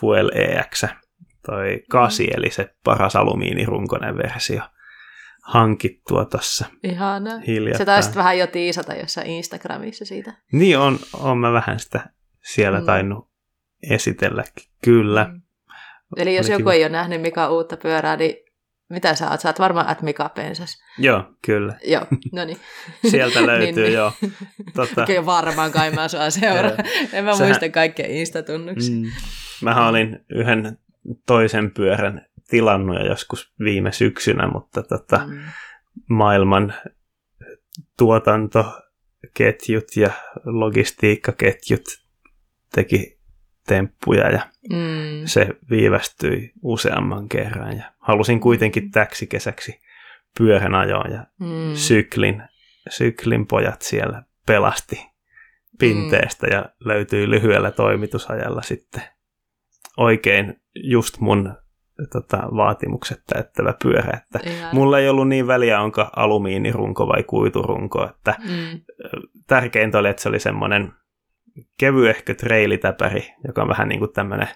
Fuel EX, toi 8, mm. eli se paras alumiinirunkoinen versio hankittua tuossa Ihana. hiljattain. Se taisit vähän jo tiisata jossain Instagramissa siitä. Niin on, on mä vähän sitä siellä mm. tainnut esitelläkin, kyllä. Mm. Eli jos joku ei ole nähnyt Mika uutta pyörää, niin mitä sä oot? Sä oot varmaan at Mika Pensas. Joo, kyllä. Joo, no niin. Sieltä löytyy, niin, joo. Tota... Kyllä varmaan kai mä sua seuraa. en mä Sähän... muista kaikkia Insta-tunnuksia. Mm. Mähän olin yhden toisen pyörän tilannut jo joskus viime syksynä, mutta tota, mm. maailman tuotantoketjut ja logistiikkaketjut teki temppuja ja mm. se viivästyi useamman kerran. Ja halusin kuitenkin täksi kesäksi pyörän ajoa ja mm. syklin, syklin pojat siellä pelasti pinteestä mm. ja löytyi lyhyellä toimitusajalla sitten oikein just mun tota, vaatimukset täyttävä pyörä. Että mulla ei ollut niin väliä, onko alumiinirunko vai kuiturunko. Että mm. Tärkeintä oli, että se oli semmoinen kevyehkö treilitäpäri, joka on vähän niin kuin tämmöinen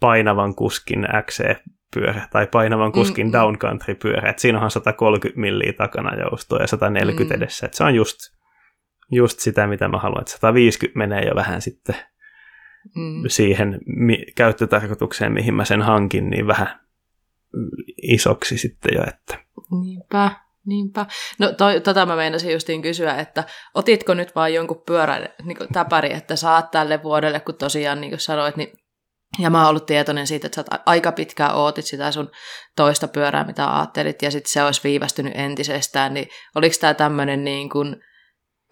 painavan kuskin XC-pyörä tai painavan kuskin mm, downcountry-pyörä. Et siinä on 130 milliä takana joustoa ja 140 mm. edessä. Et se on just, just sitä, mitä mä haluan. Et 150 menee jo vähän sitten mm. siihen mi- käyttötarkoitukseen, mihin mä sen hankin, niin vähän isoksi sitten jo. Että. Niinpä. Niinpä. No toi, tota mä meinasin justiin kysyä, että otitko nyt vaan jonkun pyörän niin täpäri, että saat tälle vuodelle, kun tosiaan niin kuin sanoit, niin ja mä oon ollut tietoinen siitä, että sä aika pitkään ootit sitä sun toista pyörää, mitä ajattelit, ja sitten se olisi viivästynyt entisestään, niin oliko tämä tämmöinen niin kuin,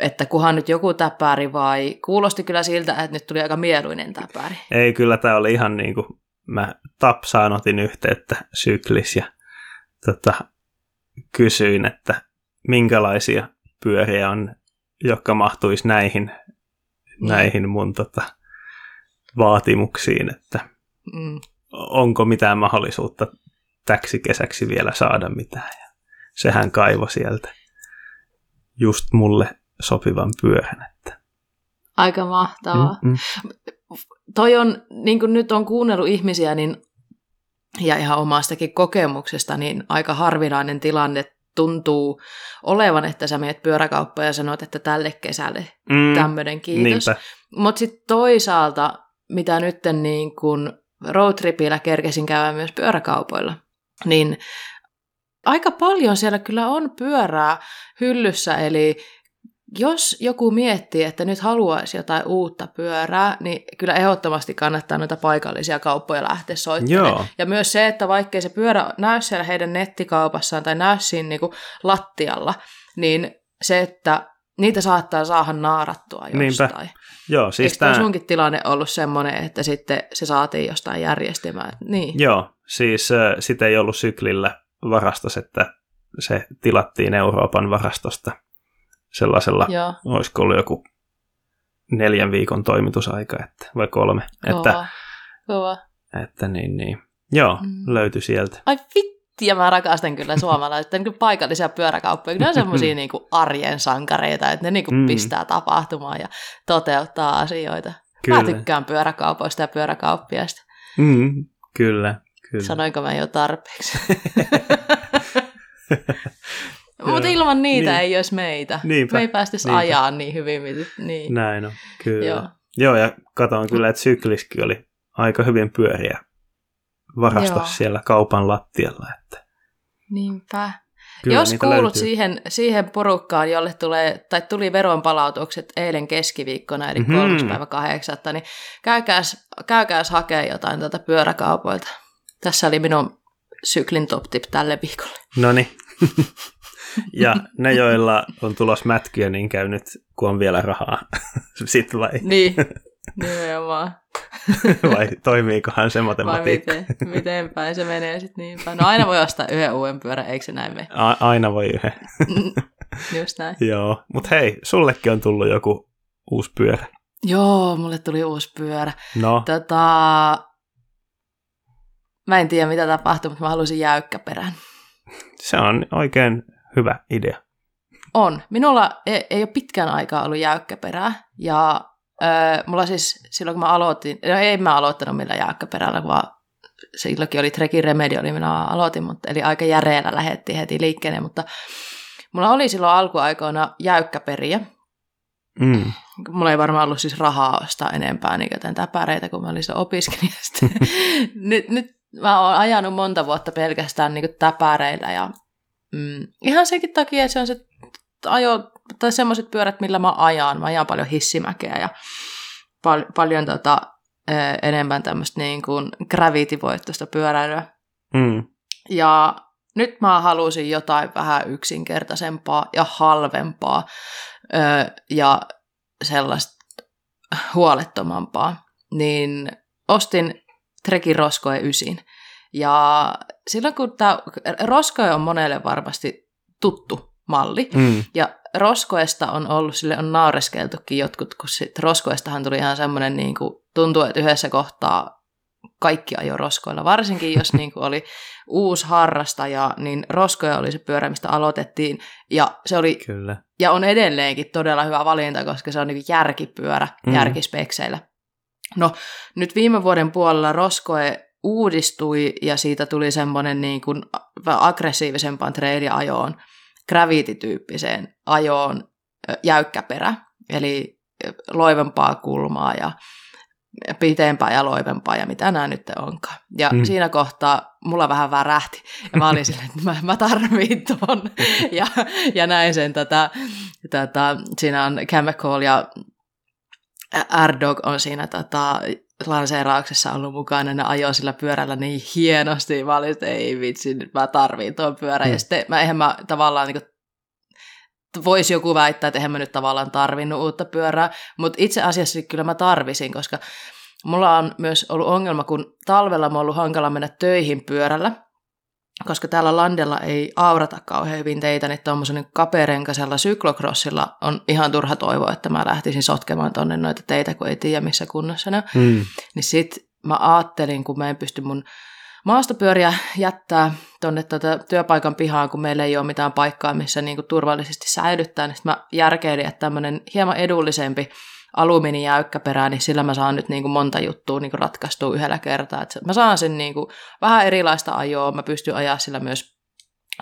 että kuhan nyt joku täpäri vai kuulosti kyllä siltä, että nyt tuli aika mieluinen täpäri? Ei, kyllä tämä oli ihan niin kuin mä Tapsaan otin yhteyttä syklis ja tota, kysyin, että minkälaisia pyöriä on, jotka mahtuisi näihin, mm. näihin mun tota, vaatimuksiin, että mm. onko mitään mahdollisuutta täksi kesäksi vielä saada mitään. Ja sehän kaivo sieltä just mulle sopivan pyörän. Että. Aika mahtavaa. Mm-mm. Toi on, niin kuin nyt on kuunnellut ihmisiä, niin ja ihan omastakin kokemuksesta, niin aika harvinainen tilanne tuntuu olevan, että sä meet pyöräkauppaan ja sanot, että tälle kesälle mm, tämmöinen kiitos. Mutta sitten toisaalta, mitä nyt niin kun roadtripillä kerkesin käydä myös pyöräkaupoilla, niin aika paljon siellä kyllä on pyörää hyllyssä, eli jos joku miettii, että nyt haluaisi jotain uutta pyörää, niin kyllä ehdottomasti kannattaa noita paikallisia kauppoja lähteä soittamaan. Joo. Ja myös se, että vaikkei se pyörä näy siellä heidän nettikaupassaan tai näy siinä niin kuin lattialla, niin se, että niitä saattaa saada naarattua jostain. Niinpä. Joo, siis Eikö tämä... sunkin tilanne ollut semmoinen, että sitten se saatiin jostain järjestelmään? Niin. Joo, siis äh, sitä ei ollut syklillä varastossa, että se tilattiin Euroopan varastosta sellaisella, Joo. olisiko ollut joku neljän viikon toimitusaika, että, vai kolme. Kova. Että, Kova. että niin, niin. Joo, mm. löytyi sieltä. Ai vitti, ja mä rakastan kyllä suomalaisia niin paikallisia pyöräkauppoja. Ne on semmoisia niin arjen sankareita, että ne niin kuin mm. pistää tapahtumaan ja toteuttaa asioita. Kyllä. Mä tykkään pyöräkaupoista ja pyöräkauppiaista. Mm, kyllä, kyllä. Sanoinko mä jo tarpeeksi? Mutta ilman niitä niin. ei olisi meitä. Niinpä, Me ei pääsisi ajaa niin hyvin. Niin. Näin on, kyllä. Joo, Joo ja katsoin kyllä, että sykliski oli aika hyvin pyöriä varastossa siellä kaupan lattialla. Että... Niinpä. Kyllä, Jos kuulut siihen, siihen porukkaan, jolle tulee, tai tuli veronpalautukset eilen keskiviikkona, eli mm-hmm. 3. päivä kahdeksatta, niin käykääs, käykääs hakea jotain tuota pyöräkaupoilta. Tässä oli minun syklin top tip tälle viikolle. No niin. ja ne, joilla on tulos mätkyjä, niin käy nyt, kun on vielä rahaa. Sitten vai? Niin, nimenomaan. vai toimiikohan se matematiikka? Vai miten, miten päin se menee sitten niin päin? No aina voi ostaa yhden uuden pyörän, eikö se näin mene? A- aina voi yhden. Just näin. Joo, mutta hei, sullekin on tullut joku uusi pyörä. Joo, mulle tuli uusi pyörä. No, Tota, mä en tiedä mitä tapahtui, mutta mä halusin jäykkäperän. se on oikein hyvä idea. On. Minulla ei, ei ole pitkään aikaa ollut jäykkäperää. Ja öö, mulla siis silloin kun mä aloitin, no ei mä aloittanut millään jäykkäperällä, vaan silloinkin oli Trekin Remedy, oli minä aloitin, mutta, eli aika järeellä lähettiin heti liikkeelle, mutta mulla oli silloin alkuaikoina jäykkäperiä. Mm. Mulla ei varmaan ollut siis rahaa ostaa enempää niin joten täpäreitä, kun mä olin se opiskelija. nyt, nyt mä oon ajanut monta vuotta pelkästään niin täpäreillä ja mm, ihan senkin takia, että se on se ajo, tai semmoiset pyörät, millä mä ajan. Mä ajan paljon hissimäkeä ja pal- paljon tota, enemmän tämmöistä niin kuin gravity-voittoista pyöräilyä. Mm. Ja nyt mä halusin jotain vähän yksinkertaisempaa ja halvempaa ö, ja sellaista huolettomampaa. Niin ostin Trekin Roskoe 9. Ja silloin kun tämä Roskoe on monelle varmasti tuttu malli, Mm. ja Roskoesta on ollut, sille on naureskeltukin jotkut, kun sit Roskoestahan tuli ihan semmoinen, niin kuin, tuntuu, että yhdessä kohtaa kaikki ajo roskoilla. Varsinkin jos niin kuin, oli uusi harrastaja, niin roskoja oli se pyörä, mistä aloitettiin. Ja se oli Kyllä. ja on edelleenkin todella hyvä valinta, koska se on niin järkipyörä, mm. järkispekseillä. No, nyt viime vuoden puolella Roskoe uudistui ja siitä tuli semmoinen niin kuin aggressiivisempaan trailiajoon, gravity-tyyppiseen ajoon jäykkäperä, eli loivempaa kulmaa ja pitempää ja loivempaa ja mitä nämä nyt onkaan. Ja Mm. siinä kohtaa mulla vähän värähti ja mä olin silleen, että mä, mä tarviin ton. ja, ja näin sen tätä, tätä, siinä on Chemical ja R-Dog on siinä tätä, lanseerauksessa ollut mukana, ne ajoi sillä pyörällä niin hienosti, mä olin, että ei vitsi, nyt mä tarviin tuon pyörän, Mm. ja sitten mä, eihän mä tavallaan niin voisi joku väittää, että eihän mä nyt tavallaan tarvinnut uutta pyörää, mutta itse asiassa kyllä mä tarvisin, koska mulla on myös ollut ongelma, kun talvella mä ollut hankala mennä töihin pyörällä, koska täällä landella ei aurata kauhean hyvin teitä, niin tuommoisen kaperenkaisella syklokrossilla on ihan turha toivoa, että mä lähtisin sotkemaan tonne noita teitä, kun ei tiedä missä kunnossa ne. Mm. Niin sit mä ajattelin, kun mä en pysty mun maastopyöriä jättää tonne tuota työpaikan pihaan, kun meillä ei ole mitään paikkaa, missä niinku turvallisesti säilyttää, niin sit mä järkeilin, että tämmöinen hieman edullisempi alumiinijäykkäperä, niin sillä mä saan nyt niinku monta juttua niinku ratkaistua yhdellä kertaa. Et mä saan sen niinku vähän erilaista ajoa, mä pystyn ajaa sillä myös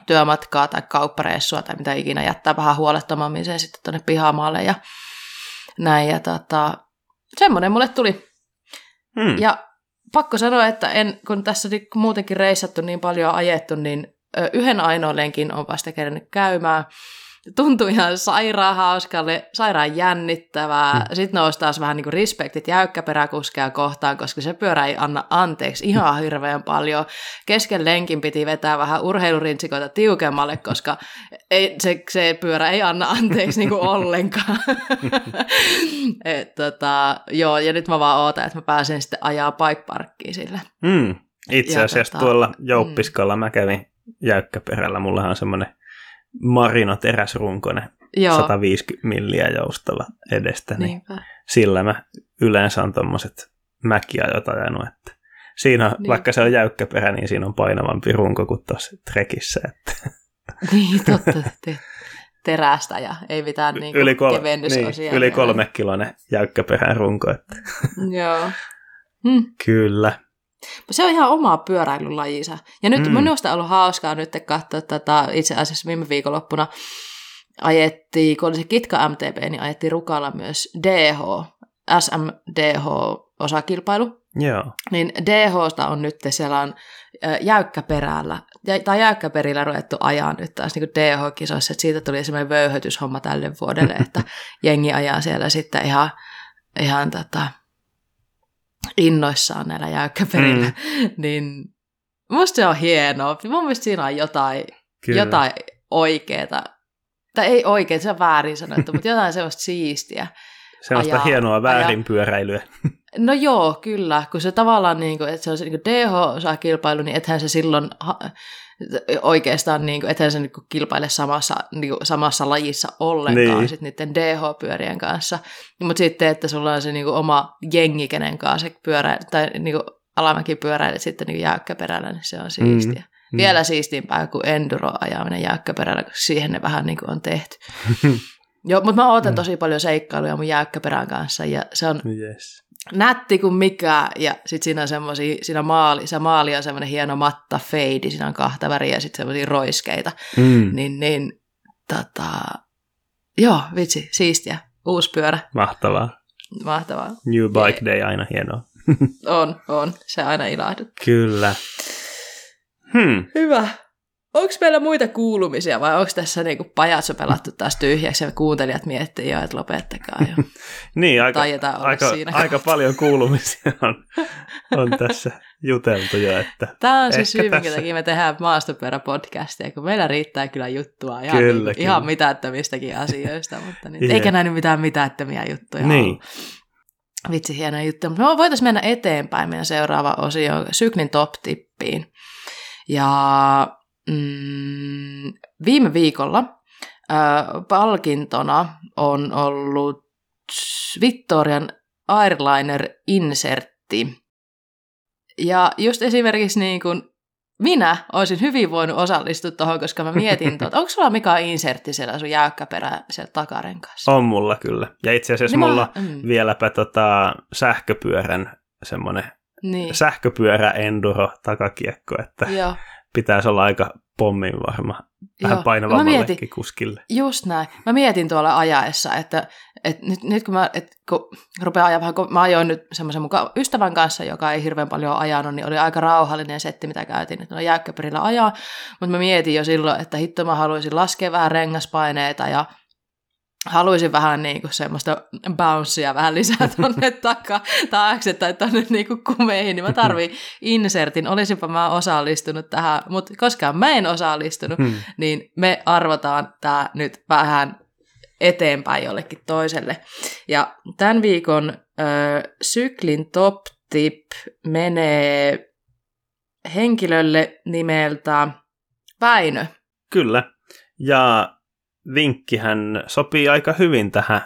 työmatkaa tai kauppareissua tai mitä ikinä, jättää vähän huolettomammin sen sitten tuonne pihamaalle ja näin. Ja tota, semmoinen mulle tuli. Mm. Ja pakko sanoa, että en, kun tässä muutenkin reissattu niin paljon ajettu, niin yhden ainoan lenkin on vasta kerännyt käymään. Tuntui ihan sairaan hauskalle, sairaan jännittävää. Mm. Mm. Sitten nousi taas vähän niin kuin respektit jäykkäperäkuskeja kohtaan, koska se pyörä ei anna anteeksi ihan hirveän paljon. Kesken lenkin piti vetää vähän urheilurintsikoita tiukemmalle, koska ei, se, se pyörä ei anna anteeksi niin kuin ollenkaan. Et, tota, joo, ja nyt mä vaan ootan, että mä pääsen sitten ajaa bike parkkiin sillä. Mm. Itse Ja asiassa tota, tuolla Jouppiskalla mä kävin jäykkäperällä. Mullahan on semmoinen Marino teräsrunkoinen Joo, 150 milliä joustava edestä, niin niinpä. sillä mä yleensä on tommoset mäkiajot ajanut, että siinä, Niin. vaikka se on jäykkäperä, niin siinä on painavampi runko kuin tuossa trekissä. Että Niin, totta. Te, terästä ja ei mitään niin yli, kol- kevennysosia. niin, yli kolme kilonen jäykkäperän runko. Että Joo. Hmm. kyllä. Se on ihan oma pyöräilylajinsa. Ja nyt Mm. minusta on ollut hauskaa nyt katsoa tätä, itse asiassa viime viikonloppuna ajettiin, kun oli se Kitka MTB, niin ajettiin Rukalla myös DH, SMDH-osakilpailu. Joo. Niin DHsta on nyt siellä on jäykkäperällä, jä- tai jäykkäperillä ruvettu ajaa nyt taas niin DH-kisoissa, että siitä tuli semmoinen vöyhötyshomma tälle vuodelle, että jengi ajaa siellä sitten ihan, ihan tota, innoissaan näillä jäykkäperillä, mm. niin Musta se on hienoa. Mun mielestä siinä on jotain, jotain oikeeta. Tai ei oikein, se on väärin sanottu, mutta jotain sellaista siistiä. Sellaista ajaa, hienoa väärinpyöräilyä. No joo, kyllä. Kun se tavallaan, niin kuin, että se on se niin DH-kilpailu, niin ethän se silloin ha- oikeastaan, niin kuin, ethän se niin kuin, kilpaile samassa, niin kuin, samassa lajissa ollenkaan niin. sit niiden DH-pyörien kanssa. Mutta sitten, että sulla on se niin kuin, oma jengi, kenen kanssa se pyörä, tai niin kuin, alamäkipyöräilijät sitten niin jäykkäperällä, niin se on siistiä. Mm. Mm. Vielä siistimpää kuin enduro-ajaminen jäykkäperällä, koska siihen ne vähän niin kuin on tehty. Joo, mutta mä ootan mm. tosi paljon seikkailuja mun jäykkäperän kanssa ja se on yes. nätti kuin mikä ja sit siinä on semmosia, siinä maali, se maali on semmoinen hieno matta feidi, siinä on kahta väriä ja sitten semmoisia roiskeita. Mm. Niin, niin tota, joo, vitsi, siistiä. Uusi pyörä. Mahtavaa. Mahtavaa. New Bike Day aina hienoa. on, on. Se aina ilahduttaa. Kyllä. Hmm. Hyvä. Onko meillä muita kuulumisia vai onko tässä niinku pajatso pelattu taas tyhjäksi ja kuuntelijat miettii jo, että lopettakaa jo. niin, aika, aika, siinä aika paljon kuulumisia on, on tässä juteltu jo. Että Tämä on se syy, minkä takia me tehdään maastopyörä-podcastia, kun meillä riittää kyllä juttua ihan, kyllä, niin, kyllä. ihan mitättömistäkin asioista, mutta niin, eikä näin mitään mitättömiä juttuja niin. Vitsi, hieno juttu. Mutta me voitaisiin mennä eteenpäin meidän seuraava osio syklin top-tippiin. Ja mm, viime viikolla äh, palkintona on ollut Victorian Airliner Insertti. Ja just esimerkiksi niin kuin minä olisin hyvin voinut osallistua tuohon, koska mä mietin, että onko sulla mikä insertti siellä sun jäykkäperä siellä takarenkassa? On mulla kyllä. Ja itse asiassa niin mulla mä, mm. vieläpä tota sähköpyörän semmoinen niin. sähköpyörä enduro takakiekko, että Joo pitäisi olla aika pommin varma vähän painavammallekin mietin, kuskille. Just näin. Mä mietin tuolla ajaessa, että, että nyt, nyt kun mä et, kun rupean ajaa vähän, kun mä ajoin nyt semmoisen mukaan ystävän kanssa, joka ei hirveän paljon ajanut, niin oli aika rauhallinen setti, mitä käytiin, että no jäykkäperillä ajaa, mutta mä mietin jo silloin, että hitto mä haluaisin laskea vähän rengaspaineita ja haluaisin vähän niin kuin semmoista bouncea vähän lisää tuonne taka, taakse tai tuonne niin kuin kumeihin, niin mä tarviin insertin. Olisinpa mä osallistunut tähän, mutta koskaan mä en osallistunut, hmm. niin me arvotaan tämä nyt vähän eteenpäin jollekin toiselle. Ja tämän viikon äh, syklin top tip menee henkilölle nimeltä Väinö. Kyllä. Ja vinkkihän sopii aika hyvin tähän,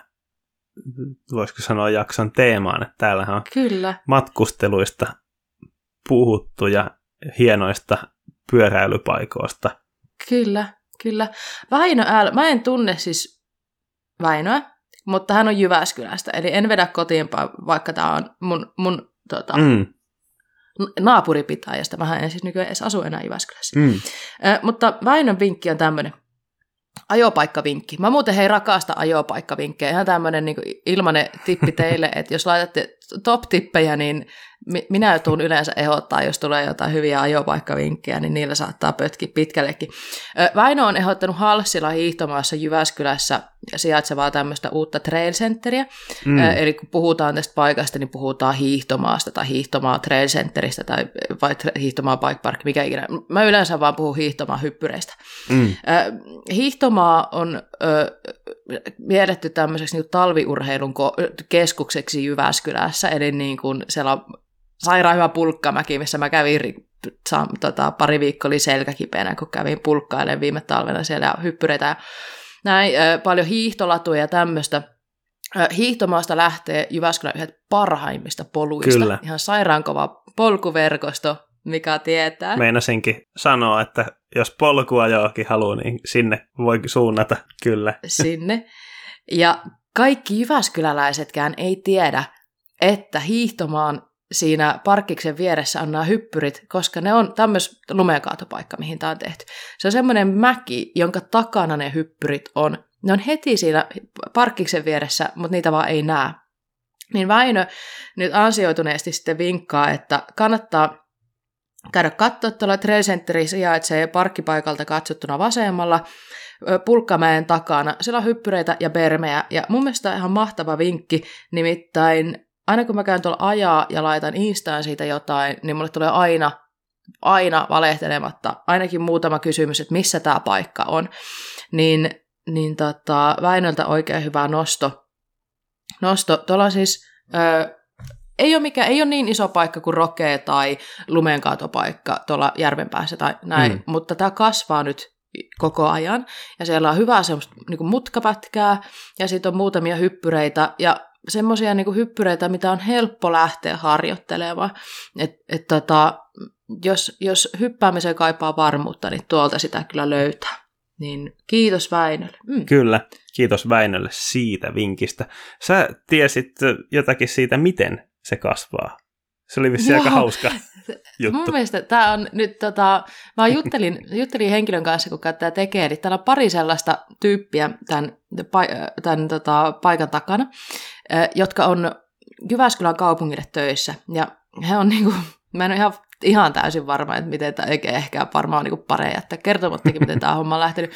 voisiko sanoa jakson teemaan, että täällähän on Kyllä. matkusteluista puhuttu ja hienoista pyöräilypaikoista. Kyllä, kyllä. Väinö L, mä en tunne siis Väinöä, mutta hän on Jyväskylästä, eli en vedä kotiin, vaikka tämä on mun, mun tota, mm. naapuripitäjästä. Mä en siis nykyään edes asu enää Jyväskylässä. Mm. Äh, mutta Väinön vinkki on tämmöinen. Ajopaikkavinkki. Mä muuten hei rakasta ajopaikkavinkkejä. Ihan tämmöinen niin ilmanen tippi teille, että jos laitatte top-tippejä, niin minä tuun yleensä ehdottaa, jos tulee jotain hyviä ajopaikkavinkkejä, niin niillä saattaa pötki pitkällekin. Väinö on ehdottanut Halssilla hiihtomaassa Jyväskylässä sijaitsevaa tämmöistä uutta trail centeriä. Mm. Eli kun puhutaan tästä paikasta, niin puhutaan hiihtomaasta tai hiihtomaa trail centeristä tai vai hiihtomaa bike park, mikä ikinä. Mä yleensä vaan puhun hiihtomaa hyppyreistä. Mm. Hiihtomaa on mielletty tämmöiseksi niin talviurheilun keskukseksi Jyväskylässä, eli niin kuin siellä on sairaan hyvä pulkkamäki, missä mä kävin sa, tota, pari viikkoa oli selkäkipeänä, kun kävin pulkkailemaan viime talvena siellä ja hyppyreitä ja näin, paljon hiihtolatuja ja tämmöistä. Hiihtomaasta lähtee Jyväskylän yhdet parhaimmista poluista. Kyllä. Ihan sairaankova polkuverkosto, mikä tietää. Meinasinkin sanoa, että jos polkua johonkin haluaa, niin sinne voi suunnata, kyllä. Sinne. Ja kaikki jyväskyläläisetkään ei tiedä, että hiihtomaan siinä parkkiksen vieressä on nämä hyppyrit, koska ne on tämmöis lumekaatopaikka, mihin tämä on tehty. Se on semmoinen mäki, jonka takana ne hyppyrit on. Ne on heti siinä parkkiksen vieressä, mutta niitä vaan ei näe. Niin Väinö nyt ansioituneesti sitten vinkkaa, että kannattaa käydä katsoa, tuolla Trail Centeri sijaitsee parkkipaikalta katsottuna vasemmalla, Pulkkamäen takana. Siellä on hyppyreitä ja bermejä, ja mun mielestä ihan mahtava vinkki, nimittäin aina kun mä käyn tuolla ajaa ja laitan Instaan siitä jotain, niin mulle tulee aina aina valehtelematta, ainakin muutama kysymys, että missä tämä paikka on, niin, niin tota, Väinöltä oikein hyvä nosto. nosto. Tuolla on siis, ö, ei ole, mikä, ei ole niin iso paikka kuin Rokee tai lumenkaatopaikka tuolla järven päässä tai näin, mm. mutta tämä kasvaa nyt koko ajan. Ja siellä on hyvää semmoista niin mutkapätkää ja sitten on muutamia hyppyreitä ja semmoisia niin hyppyreitä, mitä on helppo lähteä harjoittelemaan. Et, et tota, jos, jos hyppäämiseen kaipaa varmuutta, niin tuolta sitä kyllä löytää. Niin kiitos Väinölle. Mm. Kyllä, kiitos Väinölle siitä vinkistä. Sä tiesit jotakin siitä, miten se kasvaa. Se oli vissi aika hauska juttu. Mun mielestä tämä on nyt, tota, mä juttelin, juttelin henkilön kanssa, kuka tämä tekee, eli täällä on pari sellaista tyyppiä tämän, tämän tota, paikan takana, jotka on Jyväskylän kaupungille töissä, ja he on niinku, mä en ole ihan ihan täysin varma, että miten tämä, eikä ehkä varmaan niin pareja, että kertomattakin, miten tämä homma on lähtenyt,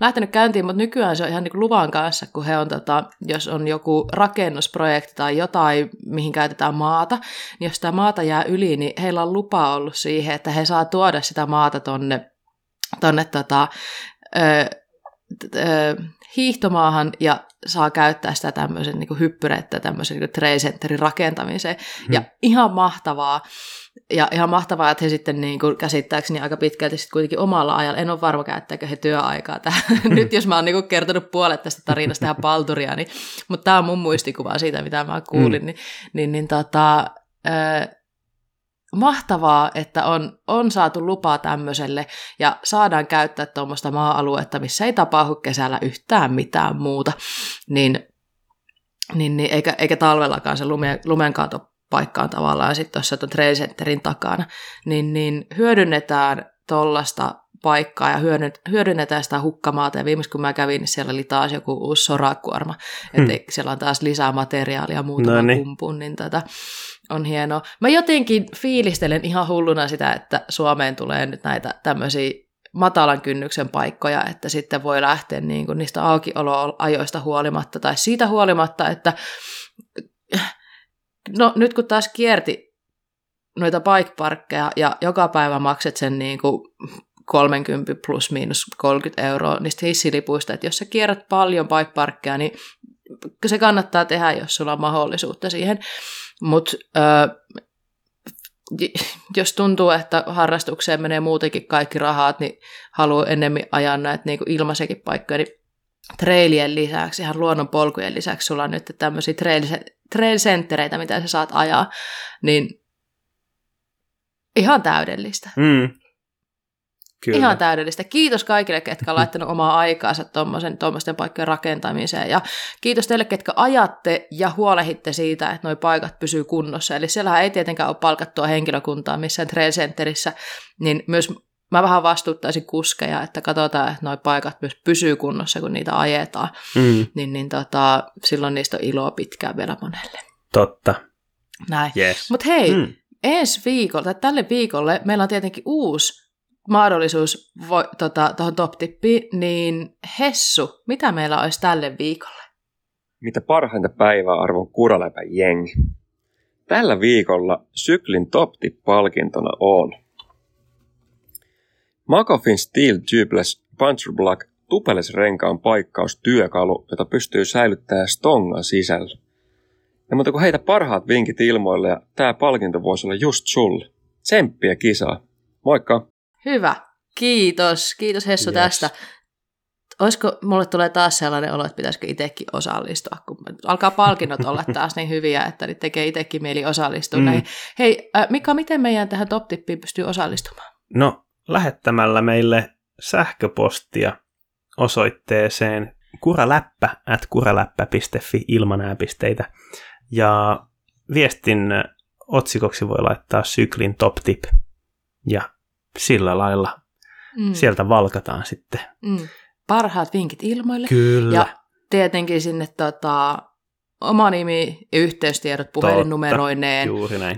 lähtenyt käyntiin, mutta nykyään se on ihan niin luvan kanssa, kun he on, tota, jos on joku rakennusprojekti tai jotain, mihin käytetään maata, niin jos tämä maata jää yli, niin heillä on lupa ollut siihen, että he saa tuoda sitä maata tonne, tonne tota, ö, hiihtomaahan ja saa käyttää sitä tämmöisen niin hyppyrettä tämmöisen niin treisenterin rakentamiseen. Hmm. Ja ihan mahtavaa. Ja ihan mahtavaa, että he sitten niin kuin käsittääkseni aika pitkälti sitten kuitenkin omalla ajalla, en ole varma käyttääkö he työaikaa tähän. Nyt jos mä oon niin kertonut puolet tästä tarinasta tähän palturia, niin, mutta tämä on mun muistikuva siitä, mitä mä kuulin, mm. niin, niin, niin tota, äh, mahtavaa, että on, on saatu lupaa tämmöiselle ja saadaan käyttää tuommoista maa-aluetta, missä ei tapahdu kesällä yhtään mitään muuta, niin, niin, niin eikä, eikä talvellakaan se lume, lumenkaanto paikkaan tavallaan sitten tuossa tuon trail centerin takana, niin, niin hyödynnetään tuollaista paikkaa ja hyödynnetään sitä hukkamaata. Ja viimeis kun mä kävin, niin siellä oli taas joku uusi sorakuorma. Hmm. Että siellä on taas lisää materiaalia muutaman no niin. kumpun, niin tätä on hienoa. Mä jotenkin fiilistelen ihan hulluna sitä, että Suomeen tulee nyt näitä tämmöisiä matalan kynnyksen paikkoja, että sitten voi lähteä niin kuin niistä aukioloajoista huolimatta tai siitä huolimatta, että no nyt kun taas kierti noita bike ja joka päivä makset sen niin kuin 30 plus miinus 30 euroa niistä hissilipuista, että jos sä kierrät paljon bike niin se kannattaa tehdä, jos sulla on mahdollisuutta siihen. Mutta jos tuntuu, että harrastukseen menee muutenkin kaikki rahat, niin haluaa enemmän ajaa näitä niin ilmaisekin paikkoja, niin trailien lisäksi, ihan luonnonpolkujen lisäksi sulla on nyt tämmöisiä trail, trail centereitä, mitä sä saat ajaa, niin ihan täydellistä. Mm. Kyllä. Ihan täydellistä. Kiitos kaikille, ketkä on laittanut omaa aikaansa tuommoisten paikkojen rakentamiseen. Ja kiitos teille, ketkä ajatte ja huolehitte siitä, että nuo paikat pysyy kunnossa. Eli siellähän ei tietenkään ole palkattua henkilökuntaa missään trail centerissä, niin myös mä vähän vastuuttaisin kuskeja, että katsotaan, että nuo paikat myös pysyy kunnossa, kun niitä ajetaan. Mm. Niin, niin tota, silloin niistä on iloa pitkään vielä monelle. Totta. Näin. Yes. Mutta hei, mm. ensi viikolla, tai tälle viikolle, meillä on tietenkin uusi mahdollisuus tuohon tota, top-tippiin, niin Hessu, mitä meillä olisi tälle viikolle? Mitä parhainta päivää arvon kuraläpä jengi. Tällä viikolla syklin top palkintona on Makofin Steel Tubeless Puncher Block renkaan paikkaustyökalu, jota pystyy säilyttämään stongan sisällä. Ja mutta kun heitä parhaat vinkit ilmoille ja tämä palkinto voisi olla just sulle. Tsemppiä kisaa. Moikka! Hyvä. Kiitos. Kiitos Hessu yes. tästä. Olisiko, mulle tulee taas sellainen olo, että pitäisikö itsekin osallistua, kun alkaa palkinnot olla taas niin hyviä, että nyt tekee itsekin mieli osallistua mm. näihin. Hei, äh, Mika, miten meidän tähän top pystyy osallistumaan? No, lähettämällä meille sähköpostia osoitteeseen kuraläppä at kuraläppä.fi ilman ääpisteitä. Ja viestin otsikoksi voi laittaa syklin top tip. Ja sillä lailla mm. sieltä valkataan sitten. Mm. Parhaat vinkit ilmoille. Kyllä. Ja tietenkin sinne tota, oma nimi ja yhteystiedot puhelinnumeroineen,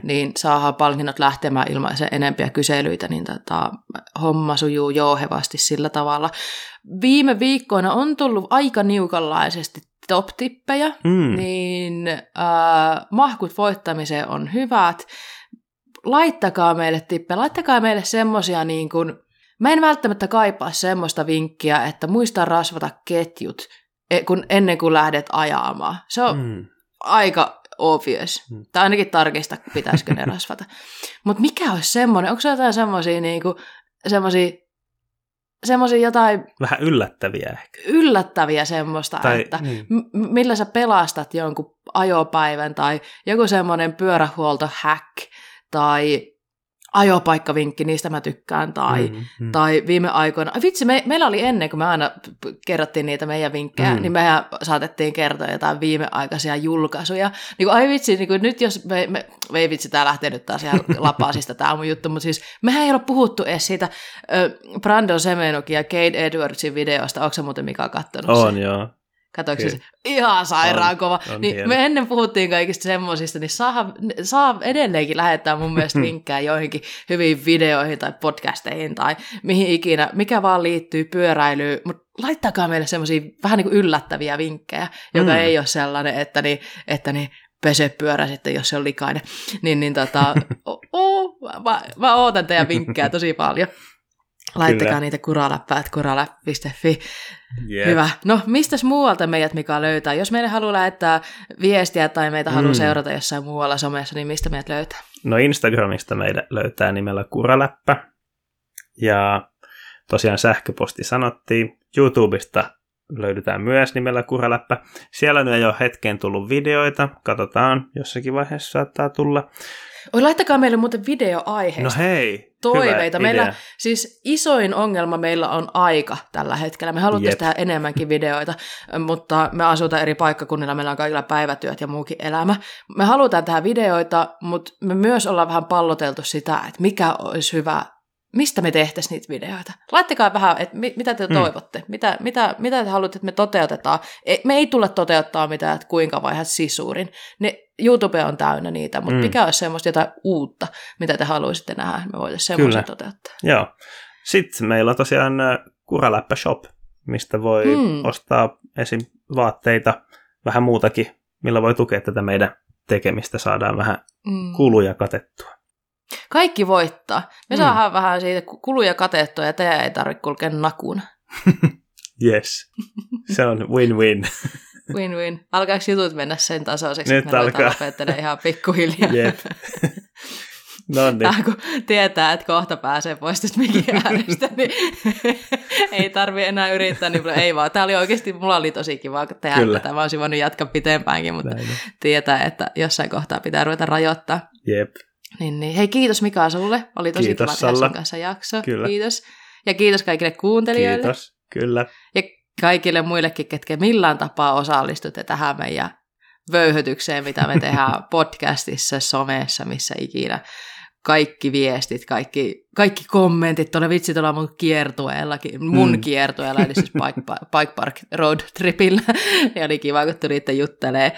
niin saadaan palkinnot lähtemään ilman sen enempiä kyselyitä, niin tota, homma sujuu jouhevasti sillä tavalla. Viime viikkoina on tullut aika niukanlaisesti top-tippejä, mm. niin äh, mahkut voittamiseen on hyvät laittakaa meille tippejä, laittakaa meille semmosia niin kuin, mä en välttämättä kaipaa semmoista vinkkiä, että muista rasvata ketjut e- kun, ennen kuin lähdet ajamaan. Se on mm. aika obvious. Mm. Tai ainakin tarkista, pitäisikö ne rasvata. Mutta mikä olisi semmoinen, onko se jotain semmoisia niinku, semmoisia semmoisia jotain... Vähän yllättäviä ehkä. Yllättäviä semmoista, tai, että niin. m- millä sä pelastat jonkun ajopäivän tai joku semmoinen pyörähuolto-hack tai ajopaikkavinkki, niistä mä tykkään, tai, mm, mm. tai viime aikoina, vitsi, me, meillä oli ennen, kun me aina kerrottiin niitä meidän vinkkejä, mm. niin mehän saatettiin kertoa jotain viimeaikaisia julkaisuja. Niin kuin, ai vitsi, niin kuin nyt jos, me, me, me ei vitsi, tämä lähtee nyt taas ihan lapasista tämä mun juttu, mutta siis mehän ei ole puhuttu edes siitä äh, Brandon Semenokin ja Kate Edwardsin videosta, onko se muuten Mika kattonut On, sen? joo. Katoiko se? Ihan sairaan on, kova. On niin me ennen puhuttiin kaikista semmoisista, niin saa, saa edelleenkin lähettää mun mielestä vinkkejä joihinkin hyviin videoihin tai podcasteihin tai mihin ikinä, mikä vaan liittyy pyöräilyyn, mutta laittakaa meille semmoisia vähän niin kuin yllättäviä vinkkejä, joka mm. ei ole sellainen, että, niin, että niin, pese pyörä sitten, jos se on likainen. Niin, niin tota, oh, oh, mä, mä ootan teidän vinkkejä tosi paljon. Laittakaa Kyllä. niitä kuraläppäät kuraläp.fi. Yeah. Hyvä. No, mistäs muualta meidät Mika löytää? Jos meille haluaa lähettää viestiä tai meitä mm. haluaa seurata jossain muualla somessa, niin mistä meidät löytää? No Instagramista meidät löytää nimellä kuraläppä. Ja tosiaan sähköposti sanottiin. YouTubesta löydetään myös nimellä Kuraläppä. Siellä nyt ei ole hetkeen tullut videoita. Katsotaan, jossakin vaiheessa saattaa tulla. Oi, laittakaa meille muuten videoaiheista. No hei, toiveita. Meillä, idea. siis isoin ongelma meillä on aika tällä hetkellä. Me haluttaisiin tehdä enemmänkin videoita, mutta me asutaan eri paikkakunnilla, meillä on kaikilla päivätyöt ja muukin elämä. Me halutaan tehdä videoita, mutta me myös ollaan vähän palloteltu sitä, että mikä olisi hyvä mistä me tehtäisiin niitä videoita. Laittakaa vähän, että mit, mitä te mm. toivotte, mitä, mitä, mitä te haluatte, että me toteutetaan. E, me ei tule toteuttaa mitään, että kuinka vaihdat sisuurin. Ne, YouTube on täynnä niitä, mutta mm. mikä olisi semmoista jotain uutta, mitä te haluaisitte nähdä, me voitaisiin semmoista toteuttaa. Joo. Sitten meillä on tosiaan Kuraläppä Shop, mistä voi mm. ostaa esim. vaatteita, vähän muutakin, millä voi tukea tätä meidän tekemistä, saadaan vähän mm. kuluja katettua. Kaikki voittaa. Me mm. saadaan vähän siitä kuluja katettua ja teidän ei tarvitse kulkea nakuna. yes. Se on win-win. Win-win. Alkaako jutut mennä sen tasoiseksi, Nyt että me alkaa. lopettelemaan ihan pikkuhiljaa? Jep. No niin. kun tietää, että kohta pääsee pois tästä mikin äänestä, niin ei tarvi enää yrittää niin Ei vaan, tämä oli oikeasti, mulla oli tosi kiva tehdä Kyllä. tätä. Mä olisin voinut jatkaa pitempäänkin, mutta Näin. tietää, että jossain kohtaa pitää ruveta rajoittaa. Jep. Niin, niin. Hei, kiitos Mika sulle. Oli tosi kiitos, kiva tehdä sun kanssa jakso. Kyllä. Kiitos. Ja kiitos kaikille kuuntelijoille. Kiitos, kyllä. Ja kaikille muillekin, ketkä millään tapaa osallistutte tähän meidän vöyhötykseen, mitä me tehdään podcastissa, somessa, missä ikinä. Kaikki viestit, kaikki, kaikki kommentit, tuolla vitsi tuolla mun kiertueellakin, mun mm. kiertueella, eli siis Bike, Bike Park Road Tripillä. ja oli kiva, kun tulitte juttelee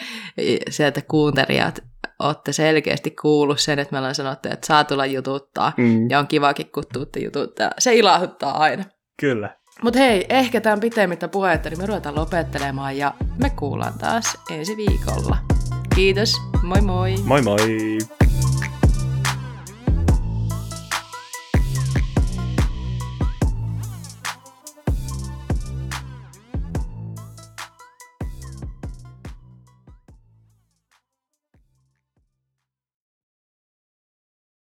sieltä kuuntelijat olette selkeästi kuullut sen, että me ollaan sanottu, että saa tulla jututtaa, mm. ja on kivakin, kun tuutte jututtaa. Se ilahduttaa aina. Kyllä. Mutta hei, ehkä tämän pitemmittä puhetta, niin me ruvetaan lopettelemaan, ja me kuullaan taas ensi viikolla. Kiitos, moi moi! Moi moi!